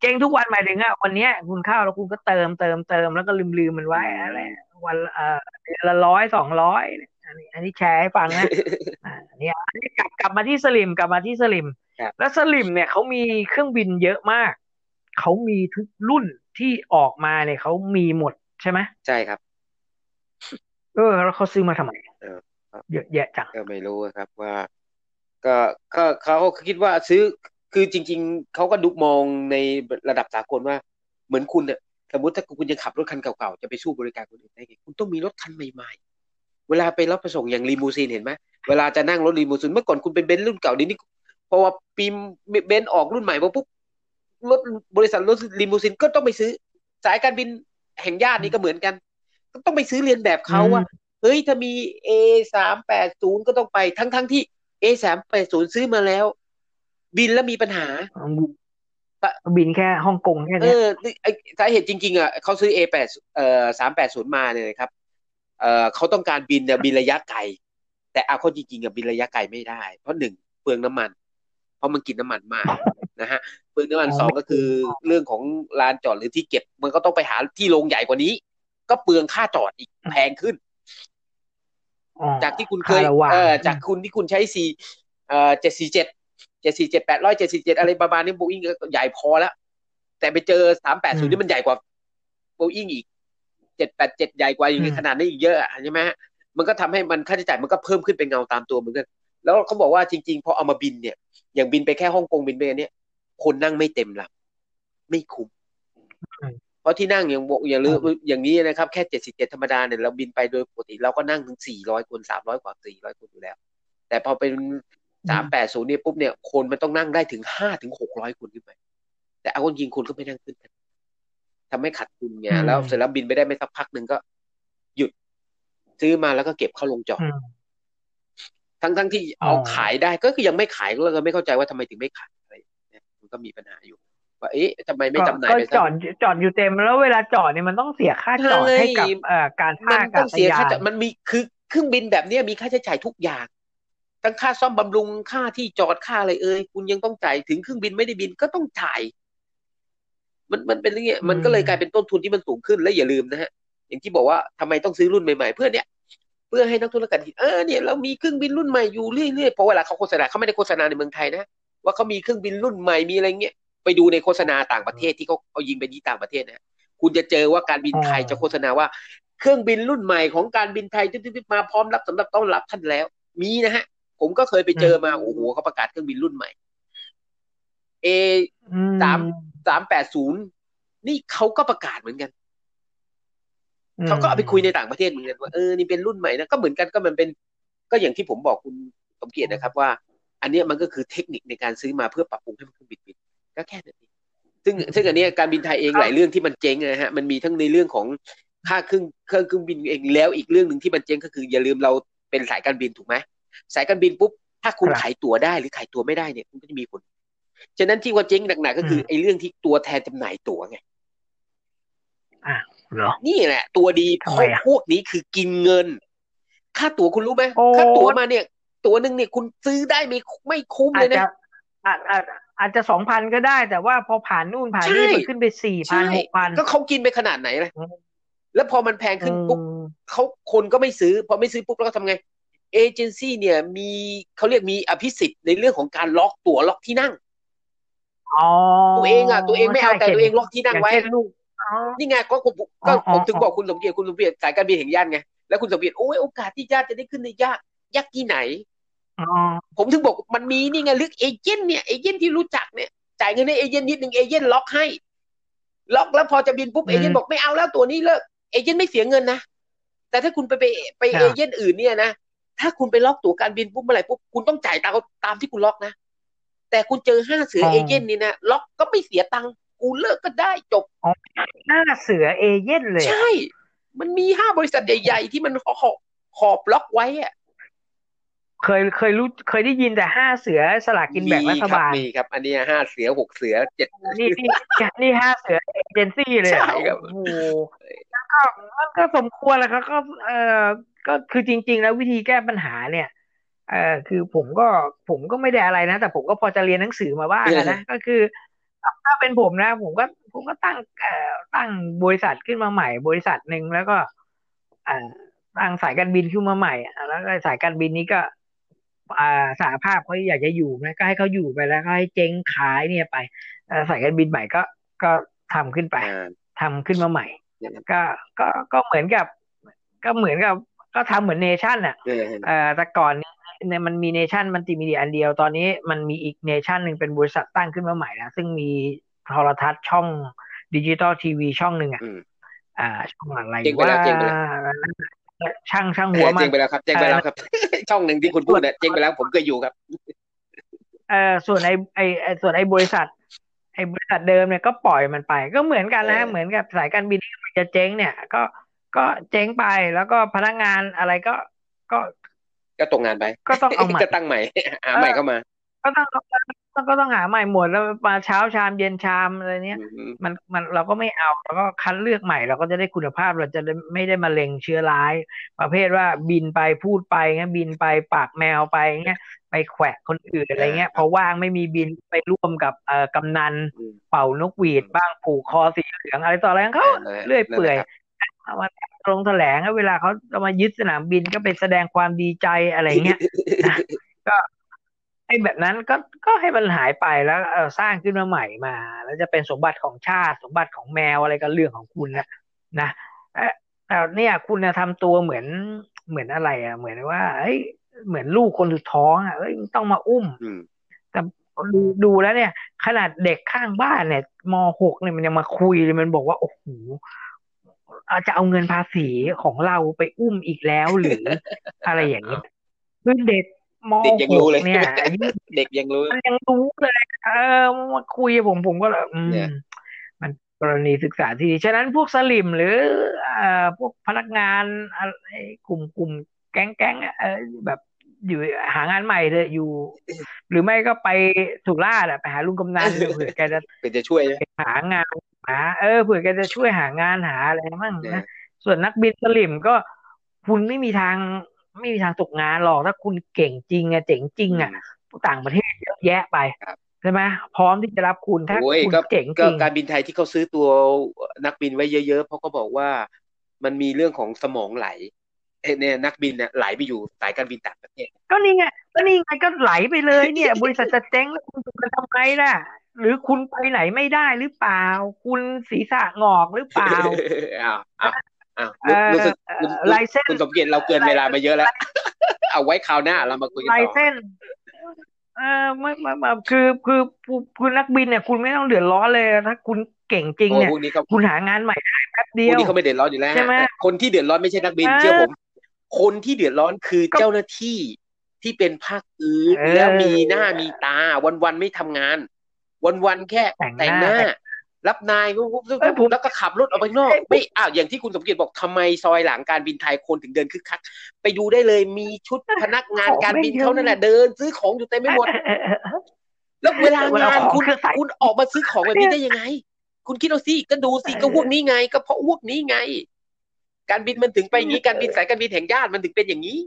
Speaker 2: เจ๊งทุกวันหมายถึงอะวันเนี้ย คุณเข้าแล้วคุณก็เติมเติมเติมแล้วก็ลืมลืมมันไว้อะไรวันละเอ่อเดือนละร้อยสองร้อยอันนี้ อันนี้แชร์ให้ฟังนะอ่าอันนี้อันนี้กลับกลับมาที่สลิมกลับมาที่สลิม
Speaker 3: ครับ
Speaker 2: แล้วสลิมเนี่ยเขามีเครื่องบินเยอะมากเขามีทุกรุ่นที่ออกมาเนี่ยเขามีหมดใช่ไหม
Speaker 3: ใช่ครับ
Speaker 2: เออ แล้วเขาซื้อมาทำไม
Speaker 3: เออครับ
Speaker 2: เยอะแยะจัง
Speaker 3: ก็ไม่รู้ครับว่า ก็ก็เขาคิดว่าซื้อ คือจริง ๆเขาก็ดูมองในระดับสากลว่า เหมือนคุณเนี่ยสมมติถ้าคุณยังขับรถคันเก่าๆจะไปสู้บริการคนอื่นได้ไงคุณต้องมีรถคันใหม่ๆ เวลาไปรับไปส่งอย่างลีมูซีนเห็นไหมเวลาจะนั่งรถลีมูซีนเมื่อก่อนคุณเป็นเบนซ์รุ่นเก่าเดี๋ยวนี้พอว่าปีเบนซ์ออกรุ่นใหม่มาปุ๊บรถบริษัทรถลีมูซีนก็ต้องไปซื้อ สายการบินแห่งชาตินี่ก็เหมือนกัน ก็ต้องไปซื้อเลียนแบบเขาอะเฮ้ยถ้ามี A สามแปดศูนย์ก็ต้องไปทั้งทั้งที่ A สามแปดศูนย์ซื้อมาแล้ว บินแล้วมีปัญหา
Speaker 2: บินแค่ฮ่องกงแค่
Speaker 3: เอ
Speaker 2: เนี้ย
Speaker 3: อไอสาเหตุจริง ๆอะเขาซื้อ A8 เอ่อ380 มาเนี่ยนะครับ เอ่อเขาต้องการบินเนี่ยบินระยะไกล แต่เอาเข้าจริงๆอะบินระยะไกลไม่ได้ เพราะหนึ่งเปลืองน้ำมัน เพราะมันกินน้ำมันมากนะฮะเปลืองน้ำมัน
Speaker 2: อ๋อ
Speaker 3: สองก็คือเรื่องของลานจอดหรือที่เก็บ มันก็ต้องไปหาที่ลงใหญ่กว่านี้ ก็เปลืองค่าจอดอีกแพงขึ้น
Speaker 2: อ๋อ
Speaker 3: จากที่คุณเคย
Speaker 2: ค่าระหว่าง
Speaker 3: เออจากคุณที่คุณใช้สี่เอ่อเจ็ดสี่เจ็ด เจ็ดสี่เจ็ดแปดร้อยเจ็ดสี่เจ็ดอะไรประมาณนี้โบอิงก็ใหญ่พอแล้ว แต่ไปเจอสามแปดศูนย์นี่มันใหญ่กว่าโบอิงอีกเจ็ดแปดเจ็ดใหญ่กว่าอย่างนี้ขนาดนี้อีกเยอะอะใช่ไหมฮะมันก็ทำให้มันค่าใช้จ่ายมันก็เพิ่มขึ้นเป็นเงาตามตัวเหมือนกันแล้วเขาบอกว่าจริงๆพอเอามาบินเนี่ย อย่างบินไปแค่ฮ่องกงบินไปอันเนี้ยคนนั่งไม่เต็มลำไม่คุ้ม
Speaker 2: อืม
Speaker 3: เพราะที่นั่งอย่างบอกอย่าลืมอย่างนี้นะครับ แค่เจ็ดสิบเจ็ดธรรมดาเนี่ยเราบินไปโดยปกติเราก็นั่งถึงสี่ร้อยคนสามร้อยกว่าสี่ร้อยคนอยู่แล้ว แต่พอเป็น สามแปดศูนย์เนี่ยปุ๊บเนี่ยคนมันต้องนั่งได้ถึงห้าถึงหกร้อยคนขึ้นไป แต่เอาคนยิงคนก็ไม่นั่งขึ้นกันทำให้ขาดทุนไง
Speaker 2: อืม
Speaker 3: แล้วเสร็จแล้วบินไปได้ไม่สักพักหนึ่งก็ หยุด ซื้อมาแล้วก็เก็บเข้าลงจอด
Speaker 2: อืม
Speaker 3: ทั้งทั้งที่
Speaker 2: อ๋อ
Speaker 3: เอาขายได้ก็คือยังไม่ขายก็เลยไม่เข้าใจว่าทำไมถึงไม่ขายอะไรอย่างเงี้ยมันก็มีปัญหาอยู่ว่าเอ๊ะทำไมไม่
Speaker 2: ก็
Speaker 3: จำหน่าย
Speaker 2: ก็
Speaker 3: ไป
Speaker 2: จ
Speaker 3: ซะ
Speaker 2: อดจอดอยู่เต็มแล้วเวลาจอดเนี่ยมันต้องเสียค่าจอด
Speaker 3: ใช่
Speaker 2: ให้กับเอ่อการ
Speaker 3: มั
Speaker 2: ท่านอา
Speaker 3: ต้
Speaker 2: กา
Speaker 3: อง
Speaker 2: ศ
Speaker 3: เสีย
Speaker 2: ยา
Speaker 3: ค่านจ่ายมันมีคือเครื่องบินแบบเนี้ยมีค่าใช้จ่ายทุกอย่าง ทั้งค่าซ่อมบำรุงค่าที่จอดค่าอะไรเอ่ยคุณยังต้องจ่ายถึงเครื่องบินไม่ได้บินก็ต้องจ่าย มันมันเป็นอย่างเงี้ยมันก็เลยกลายเป็นต้นทุนที่มันสูงขึ้นและอย่าลืมนะฮะอย่างที่บอกว่าทำไมต้องซื้อรุ่นใหม่ๆเพื่อเนี่ยเพื่อให้นักธุรกิจเห็นเออเนี่ยเรามีเครื่องบินรุ่นใหม่อยู่เรื่อยๆเพราะเวลาเขาโฆษณาเขาไม่ได้โฆษณาในเมืองไทยนะว่าเขามีเครื่องบินรุ่นใหม่มีอะไรเงี้ยไปดูในโฆษณาต่างประเทศที่เขาเอายิงไปที่ต่างประเทศนะคุณจะเจอว่าการบินไทยจะโฆษณาว่า เครื่องบินรุ่นใหม่ของการบินไทยที่มาพร้อมรับสำหรับต้อนรับท่านแล้ว มีนะฮะ ผมก็เคยไปเจอมาโอ้โหเขาประกาศเครื่องบินรุ่นใหม่เอ
Speaker 2: อืม
Speaker 3: สามสามแปดศูนย์นี่เขาก็ประกาศเหมือนกันเขาก็เอาไปคุยในต่างประเทศเหมือนกันว่าเออนี่เป็นรุ่นใหม่นะก็เหมือนกันก็มันเป็น ก็อย่างที่ผมบอกคุณสมเกียรตินะครับว่า อันเนี้ยมันก็คือเทคนิคในการซื้อมาเพื่อปรับปรุงให้มันเครื่องบินบินก็แค่นั้นเองซึ่งซึ่งอันเนี้ยการบินไทยเองหลายเรื่องที่มันเจ๊งนะฮะมันมีทั้งในเรื่องของค่าเครื่องเครื่องเครื่องบินเองแล้วอีกเรื่องหนึ่งที่มันเจ๊งก็คือ อย่าลืมเราเป็นสายการบินถูกไหม สายการบินปุ๊บถ้าคุณ
Speaker 2: ครับ
Speaker 3: ขายตั๋วได้หรือขายตั๋วไม่ได้เนี่ยคุณก็จะมีผล ฉะนั้นที่ว่าเจ๊งหนักๆก็คืออ
Speaker 2: ม
Speaker 3: ไอ้เรื่องที่ตัวแทนจำหน่ายตั๋วไง
Speaker 2: อะเหรอ
Speaker 3: นี่แหละ ตัวดีเพ
Speaker 2: ทำไม
Speaker 3: ราะ
Speaker 2: อะ
Speaker 3: พวกนี้คือกินเงิน ค่าตั๋วคุณรู้ไหม
Speaker 2: โอ้
Speaker 3: ค่าตั๋วมาเนี่ย ตั๋วหนึ่งเนี่ยคุณซื้อได้ไม่ไม่คุ้ม
Speaker 2: อา
Speaker 3: เล
Speaker 2: จ
Speaker 3: ย
Speaker 2: จะ
Speaker 3: นะ
Speaker 2: อาจอาจอาจจะสองพันก็ได้ แต่ว่าพอผ่านนู่นผ่านนี่
Speaker 3: ใช่
Speaker 2: มันขึ้นไปสี่พั
Speaker 3: ใช่
Speaker 2: นหกพัน
Speaker 3: ก็เขากินไปขนาดไหนล่ะ
Speaker 2: อืม
Speaker 3: แล้วพอมันแพงขึ้นปุ๊บเขาคนก็ไม่ซื้อ พอไม่ซื้อปุ๊บแล้วก็ทำไง เอเจนซี่เนี่ยมีเขาเรียกมีอภิสิทธิ์ในเรื่องของการล็อกตั๋วล็อกที่นั่ง
Speaker 2: อ๋อ
Speaker 3: ตัวเองอะตัวเองไม่เอา
Speaker 2: ใช่
Speaker 3: แต่ตัวเองล็อกที่นั่ง
Speaker 2: อย่าง
Speaker 3: ไว้
Speaker 2: เช่นลูกอ๋อ
Speaker 3: นี่ไงก็ผมก็
Speaker 2: อ๋ออ๋อ
Speaker 3: ผมถึงบอกคุณสมเกียรติคุณสมเกียรติสายการบินแห่งชาติไงแล้วคุณสมเกียรติโอ้ยโอกาสที่ญาติจะได้ขึ้นในยากยากที่ไหน
Speaker 2: อ๋อ
Speaker 3: ผมถึงบอกมันมีนี่ไงลึก agent เนี่ย agent ที่รู้จักเนี่ยจ่ายเงินให้ agent นิดนึง agent ล็อกให้ ล็อกแล้วพอจะบินปุ๊บ agent บอกไม่เอาแล้วตั๋วนี้เลิก agent ไม่เสียเงินนะแต่ถ้าคุณไปไปไป agent อื่นเนี่ยนะ ถ้าคุณไปล็อกตั๋วการบินปุ๊บเมื่อไหร่ปุ๊บคุณต้องจ่ายตามตามที่คุณล็อกนะ แต่คุณเจอห้าเสือเอเจนต์นี่นะล็อกก็ไม่เสียตังค์กูเลิกก็ได้จบ
Speaker 2: หน้าเสือเอเย่นเลยอะ
Speaker 3: ใช่ มันมีห้าบริษัทใหญ่ ๆ ที่มันขอบขอบล็อกไว้อะ
Speaker 2: เคยเคยรู้เคยได้ยินแต่ห้าเสือสลากกินแบ่งรัฐบาล
Speaker 3: มีครับ อันเนี้ยห้าเสือหกเสือเจ็ด
Speaker 2: นี่นี่นี่ห้าเสือเอเจนซี่เลยอะ
Speaker 3: ใช่ครับ
Speaker 2: โอ้โหแล้ว ก็มันก็สมควรแหละครับก็เออก็คือจริง ๆ แล้ววิธีแก้ปัญหาเนี่ยเออคือผมก็ผมก็ไม่ได้อะไรนะ แต่ผมก็พอจะเรียนหนังสือมาบ้างอะนะก็คือถ้าเป็นผมนะ ผมก็ผมก็ตั้งเอ่อตั้งบริษัทขึ้นมาใหม่ บริษัทหนึ่งแล้วก็เอ่อตั้งสายการบินขึ้นมาใหม่อะแล้วก็สายการบินนี้ก็ อ่าสหภาพเขาอยากจะอยู่นะก็ให้เขาอยู่ไปแล้วก็ให้เจ๊งขายเนี่ยไปเอ่อสายการบินใหม่ก็ก็ทำขึ้นไป
Speaker 3: อ่า
Speaker 2: ทำขึ้นมาใหม่
Speaker 3: อย่างนั้น
Speaker 2: ก็ก็ก็เหมือนกับ ก็เหมือนกับ ก็ทำเหมือนเนชั่นอะ
Speaker 3: เออ
Speaker 2: เอ่อแต่ก่อนนี้เนี่ยมันมีเนชั่นมัลติมีเดียอันเดียวตอนนี้มันมีอีกเนชั่นหนึ่งเป็นบริษัทตั้งขึ้นมาใหม่นะซึ่งมีโทรทัศน์ช่องดิจิตอลทีวีช่องหนึ่งอะ
Speaker 3: อืม
Speaker 2: อ่าช่องอะไร
Speaker 3: เจ๊งไป
Speaker 2: ว่า
Speaker 3: แล้วเจ๊งไปแล้ว
Speaker 2: ช่างช่างหัว
Speaker 3: เออ
Speaker 2: มั
Speaker 3: เจ๊งไปแล้วครับเจ๊งไปแล้วครับ ช่องหนึ่งที่คุณพูดเนี่ยเจ๊งไปแล้วผมเคยอยู่ครับ
Speaker 2: เอ่อส่วนไอไอไอส่วนไอบริษัท ไอบริษัทเดิมเนี่ยก็ปล่อยมันไป ก็เหมือนกันนะ
Speaker 3: เออ
Speaker 2: เหมือนกับสายการบินที่มัน จะเจ๊งเนี่ย ก็ก็เจ๊งไปแล้วก็พนักงานอะไรก็ก็
Speaker 3: ก็ตกงานไป
Speaker 2: ก็ต้องเอาใหม่
Speaker 3: ก็ตั้งใหม่หาใหม่เข้ามา
Speaker 2: ก็ต้อง ต้องก็ต้องหาใหม่หมดแล้วมาเช้าชามเย็นชามอะไรเนี้ย
Speaker 3: อืม
Speaker 2: มันมันเราก็ไม่เอาเราก็คัดเลือกใหม่เราก็จะได้คุณภาพเราจะได้ไม่ได้มาเล็งเชื้อร้าย ประเภทว่าบินไปพูดไปเงี้ยบินไปปากแมวไปเงี้ยไปแขวะคนอื่นอะไรเงี้ยพอว่างไม่มีบินไปร่วมกับเอ่อกำนัน
Speaker 3: อืม
Speaker 2: เป่านกหวีดบ้างผูกคอสีเหลืองอะไรต่ออะไรของเขา
Speaker 3: นั่นแหละ
Speaker 2: เรื่อยเปื่อย
Speaker 3: นั่นแหละครับ
Speaker 2: เอามาตรงแถลงเวลาเขาเอามายึดสนามบินก็ไปแสดงความดีใจอะไรเงี้ยนะก็ไอ้แบบนั้นก็ก็ให้มันหายไปแล้วเออสร้างขึ้นมาใหม่มา แล้วจะเป็นสมบัติของชาติ สมบัติของแมวอะไรก็เรื่องของคุณนะนะเอ่อแต่เนี่ยคุณนะทำตัวเหมือนเหมือนอะไรอะ เหมือนว่าเฮ้ยเหมือนลูกคนสุดท้องอะเอ้ยต้องมาอุ้ม
Speaker 3: อืม
Speaker 2: แต่ดูดูแล้วเนี่ย ขนาดเด็กข้างบ้านเนี่ยมหกเนี่ยมันยังมาคุยเลยมันบอกว่าโอ้โหอาจจะเอาเงินภาษีของเราไปอุ้มอีกแล้วหรืออะไรอย่างเงี้ยคือเด็ก ม
Speaker 3: เด็กยัง
Speaker 2: ห
Speaker 3: รู้
Speaker 2: ก
Speaker 3: เลย
Speaker 2: เนี่ยอายุ
Speaker 3: เด็กยังรู้
Speaker 2: มันยังรู้เลย เออมาคุยกับผมผมก็เลยอื
Speaker 3: เนี่
Speaker 2: ม
Speaker 3: ย
Speaker 2: มันกรณีศึกษาที่ดีฉะนั้นพวกสลิมหรือเอ่อพวกพนักงานอะไรกลุ่มกลุ่มแก๊งแก๊งๆเออแบบอยู่หางานใหม่เถอะอยู่ หรือไม่ก็ไปสุราษฎร์อะไปหาลุงกำนันเผื่อแกจะ
Speaker 3: เป็นจะช่วยนะ
Speaker 2: หางานหาเออเผื่อแกจะช่วยหางานหาอะไรมั่ง
Speaker 3: เนี่ย
Speaker 2: นะส่วนนักบินสลิมก็คุณไม่มีทาง ไม่มีทางตกงานหรอกถ้าคุณเก่งจริงอะเจ๋งจริงอะต่างประเทศเยอะแยะไป
Speaker 3: ครับ
Speaker 2: ใช่ไหมพร้อมที่จะรับคุณถ้า
Speaker 3: โอ้ย
Speaker 2: คุณ
Speaker 3: ก็
Speaker 2: เจ๋งจ
Speaker 3: ก็
Speaker 2: ริง
Speaker 3: การบินไทยที่เขาซื้อตัวนักบินไว้เยอะๆเพราะเขาบอกว่ามันมีเรื่องของสมองไหลเอ้ยเนี่ยนักบินเนี่ยไหลไปอยู่สายการบินต่างประเทศ
Speaker 2: ก็นี่ไงก็นี่ไงก็ไหลไปเลยเนี่ย บริษัทจะเจ๊งแล้วคุณจะทำไมล่ะ หรือคุณไปไหนไม่ได้หรือเปล่า คุณศีรษะงอกหรือเปล่า
Speaker 3: อ้าวอ้าวอ้าว
Speaker 2: เอ่อ
Speaker 3: รู้สึกคุณ
Speaker 2: เอ่อลายเส้น
Speaker 3: คุณสมเกียรติเราเกินเวลามาเยอะแล้ว เอาไว้คราวหน้าเรามาคุยกัน
Speaker 2: ลาย
Speaker 3: ต่อ
Speaker 2: เส้นเออไม่ไม่ไม่คือคือคือคือนักบินเนี่ย คุณไม่ต้องเดือดร้อนเลยถ้าคุณเก่งจริง
Speaker 3: โอ้
Speaker 2: เนี่ย
Speaker 3: พวกนี้เขา
Speaker 2: คุณหางานใหม่ได้แป๊บเดี
Speaker 3: พว
Speaker 2: ย
Speaker 3: ก
Speaker 2: ว
Speaker 3: นี้เขาไม่เดือดร้อนอยู่แล้ว
Speaker 2: ใช่ไหม
Speaker 3: แต่คนที่เดือดร้อนไม่ใช่นักบิน
Speaker 2: เออ
Speaker 3: เชื่อผม คนที่เดือดร้อนคือ
Speaker 2: ก็
Speaker 3: เจ้าหน้าที่ที่เป็นภาคอื่น
Speaker 2: เออ
Speaker 3: แล้วมีหน้ามีตาวันๆไม่ทำงาน วันๆแค่
Speaker 2: แต่งห
Speaker 3: แต่ง
Speaker 2: น้า
Speaker 3: หน้า รับนายปุ๊บปุ๊บปุ๊บ
Speaker 2: เอ้ยผม
Speaker 3: แล้วก็ขับรถออกไปข้างนอก
Speaker 2: เอ้ย
Speaker 3: ไม่อ้าวอย่างที่คุณสมเกียรติบอกทำไมซอยหลังการบินไทยคนถึงเดินคึกคัก ไปดูได้เลยมีชุดพนักงาน
Speaker 2: ของ
Speaker 3: การบิน
Speaker 2: ไม่เยอะ
Speaker 3: เขานั่นแหละเดิน ซื้อของอยู่เต็มไปหมด
Speaker 2: เออเออเออ
Speaker 3: แล้วเวลา
Speaker 2: เวลางา
Speaker 3: น
Speaker 2: ของ
Speaker 3: คุณ
Speaker 2: เครื่องใส่
Speaker 3: คุณออกมาซื้อของแบบนี้ได้ยังไง คุณคิดเอาสิก็ดูสิ
Speaker 2: เออ
Speaker 3: ก็พวกนี้ไง ก็เพราะพวกนี้ไง การบินมันถึงไปอย่างนี้การบินสายการบินแห่งชาติมันถึงเป็นอย่างนี้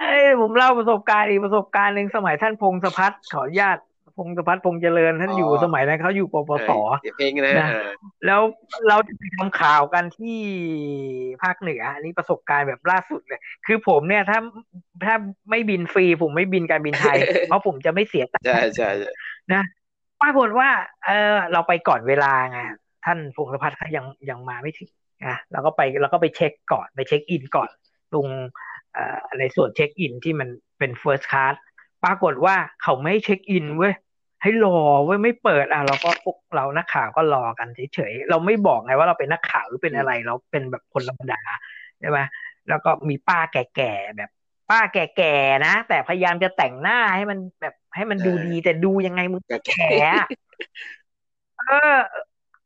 Speaker 2: เอ้ยผมเล่าประสบการณ์อีกประสบการณ์หนึ่งสมัยท่านพงศพัฒน์ขออนุญาต พงศพัฒน์พงษ์เจริญท่าน
Speaker 3: อ๋อ
Speaker 2: อ
Speaker 3: อ
Speaker 2: ยู่สมัยนั้นเขาอยู่ปปส
Speaker 3: เดี๋ยวเพลงนะ
Speaker 2: นะ
Speaker 3: อ่า
Speaker 2: แล้วเราจะไปทำข่าวกันที่ภาคเหนือ อันนี้ประสบการณ์แบบล่าสุดเลย คือผมเนี่ยถ้าถ้าไม่บินฟรี ผมไม่บินการบินไทย เพราะผมจะไม่เสียตังค์
Speaker 3: ใช่ใช่ใช่
Speaker 2: นะปรากฏว่า เออเราไปก่อนเวลาไงท่านพงศพัฒน์เขายังยังมาไม่ถึงนะเราก็ไปเราก็ไปเช็คก่อนไปเช็คอินก่อนตรงเอ่อในส่วนเช็คอินที่มันเป็น first class ปรากฏว่าเขาไม่ให้เช็คอินเว้ย ให้รอเว้ยไม่เปิดอะเราก็พวกเรานักข่าวก็รอกันเฉยๆเราไม่บอกไงว่าเราเป็นนักข่าวหรือเป็นอะไร เราเป็นแบบคนธรรมดาใช่ไหมแล้วก็มีป้าแก่ๆแบบป้าแก่ๆนะ แต่พยายามจะแต่งหน้าให้มันแบบให้มันดูดี แต่ดูยังไงมึง
Speaker 3: ก็แค่
Speaker 2: แก่อะเออ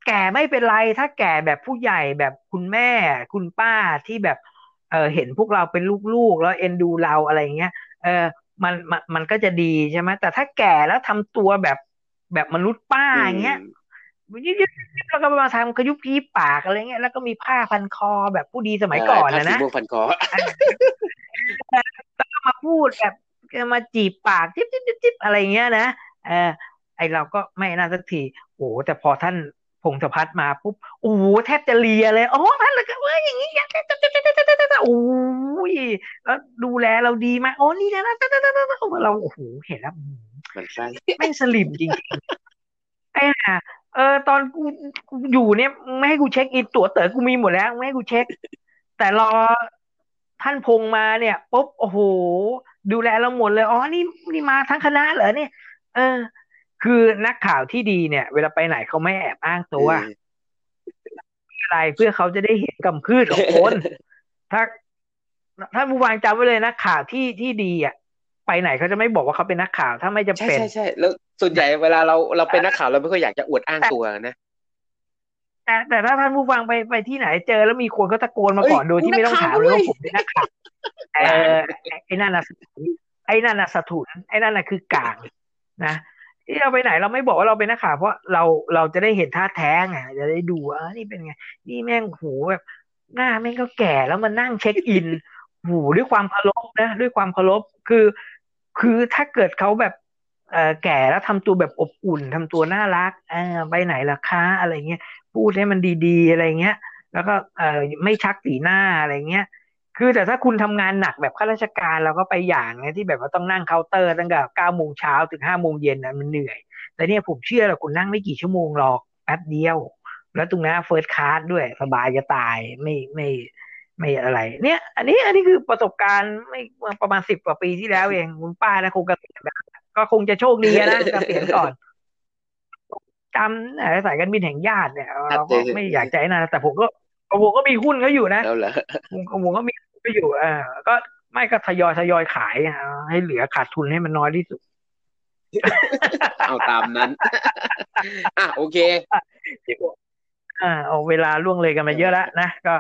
Speaker 2: แก่ไม่เป็นไรถ้าแก่แบบผู้ใหญ่แบบคุณแม่ คุณป้าที่แบบ เออเห็นพวกเราเป็นลูกๆแล้วเอ็นดูเราอะไรเงี้ยเออ มันมันมันก็จะดีใช่ไหมแต่ถ้าแก่แล้วทำตัวแบบแบบมนุษย์ป้าอย่างเงี้ยยิบยิบยิบแล้วก็มาทำกระยุบยีบปากอะไรเงี้ยแล้วก็มีผ้าพันคอแบบผู้ดีสมัยก่อน
Speaker 3: ผ้า
Speaker 2: นะ
Speaker 3: สี
Speaker 2: นะ
Speaker 3: ม่วงพันคอ
Speaker 2: แล้วก็มาพูดแบบมาจีบปากจิ๊บจิ๊บจิ๊บจิ๊บอะไรเงี้ยนะเออไอเราก็ไม่น่าสักทีโอ้แต่พอท่าน พงศพัฒน์มาปุ๊บโอ้โหแทบจะเลียเลยอ๋อท่านเลยก็เอ้ยอย่างนี้อย่างนี้โอ้ยแล้วดูแลเราดีมากโอ้นี่นะเราโอ้โหเห็นแล้ว
Speaker 3: มันใช่
Speaker 2: แม่สลิมจริงๆไอ้ห่าเออ ตอนกูกูอยู่เนี่ยไม่ให้กูเช็คอินตั๋วเต๋อกูมีหมดแล้วไม่ให้กูเช็ค แต่รอท่านพงมาเนี่ยปุ๊บโอ้โห ดูแลเราหมดเลยอ๋อนี่นี่มาทั้งคณะเหรอเนี่ย เออ คือนักข่าวที่ดีเนี่ย เวลาไปไหนเขาไม่แอบอ้างตัวอะไรเพื่อเขาจะได้เห็นกำพืชของคนถ้าถ้าผู้วางจำไว้เลยนักข่าวที่ที่ดีอะ ไปไหนเขาจะไม่บอกว่าเขาเป็นนักข่าว ถ้าไม่จำ
Speaker 3: ใช่
Speaker 2: เป็น
Speaker 3: ใช่ใช่แล้วส่วนใหญ่เวลาเราเราเป็นนักข่าวเราไม่ค่อยอยากจะอวดอ้างตัวนะ
Speaker 2: แต่แต่ถ้าท่านผู้ฟังไปไปที่ไหนเจอแล้วมีคนก็ตะโกนมาก่อน
Speaker 3: เอ้ย
Speaker 2: โดยที่ไม่ต้องถาม
Speaker 3: นัก
Speaker 2: เลย
Speaker 3: ข่าว
Speaker 2: ว่าผมเป็นนักข่าวเออไอ้นั่นน่ะไอ้นั่นน่ะสถุนไอ้นั่นน่ะคือกลางนะ ที่เราไปไหนเราไม่บอกว่าเราเป็นนักข่าวเพราะเราเราจะได้เห็นท่าแท้งไงจะได้ดูว่านี่เป็นไง นี่แม่งโหแบบหน้าแม่งก็แก่แล้วมานั่งเช็คอินโหด้วยความเคารพนะด้วยความเคารพคือ คือถ้าเกิดเขาแบบเออแก่แล้วทำตัวแบบอบอุ่นทำตัวน่ารักเออไปไหนล่ะคะอะไรเงี้ยพูดให้มันดีๆอะไรเงี้ย แล้วก็เออไม่ชักสีหน้าอะไรเงี้ย คือแต่ถ้าคุณทำงานหนักแบบข้าราชการเราก็ไปอย่างไงที่แบบว่าต้องนั่งเคาน์เตอร์ตั้งแต่เก้าโมงเช้าถึงห้าโมงเย็นนะมันเหนื่อย แต่เนี่ยผมเชื่อแหละคุณนั่งไม่กี่ชั่วโมงหรอกแป๊บเดียว แล้วตรงนั้นเฟิร์สคลาสด้วยสบายจะตายไม่ไม่ไม่อะไร เนี่ย อันนี้อันนี้คือประสบการณ์ไม่ประมาณสิบกว่าปีที่แล้วเองคุณป้านะคงเกษียณก็คงจะโชคดีนะเกษียณก่อนจำสายการบินแห่งญาติเนี่ยเราก็ไม่อยากใจนะแต่ผมก็ ผมก็มีหุ้นเขาอยู่นะ
Speaker 3: แล้วเหรอ
Speaker 2: ผมผมก็มีก็อยู่อ่าก็ไม่ก็ทยอยทยอยขายอะให้เหลือขาดทุนให้มันน้อยที่สุด
Speaker 3: เอาตามนั้น อะโอเค
Speaker 2: อ่าเอาเวลาล่วงเลยกันมาเยอะแล้วนะก็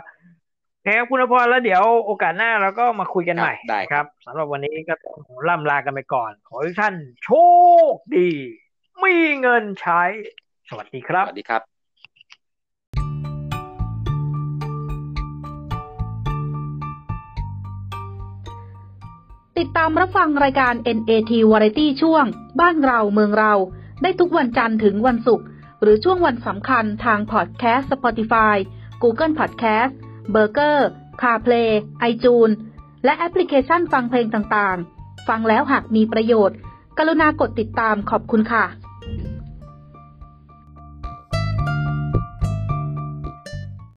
Speaker 2: โอเคครับคุณอภรแล้วเดี๋ยวโอกาสหน้าเราก็มาคุยกันใหม่
Speaker 3: ได้
Speaker 2: ครับสำหรับวันนี้ก็ต้องล่ำลากันไปก่อน ขอให้ท่านโชคดี มีเงินใช้ สวัสดีครั
Speaker 3: ส
Speaker 2: บ
Speaker 3: วัสดีครับ
Speaker 1: ติดตามรับฟังรายการ NAT Variety ช่วง บ้านเราเมืองเรา ได้ทุกวันจันทร์ถึงวันศุกร์หรือช่วงวันสำคัญทางพอดแคสต์ Spotify Google Podcast b u r g e r CarPlay iTunes และแอปพลิเคชันฟังเพลงต่างๆ ฟังแล้วหากมีประโยชน์ กรุณากดติดตามขอบคุณค่ะ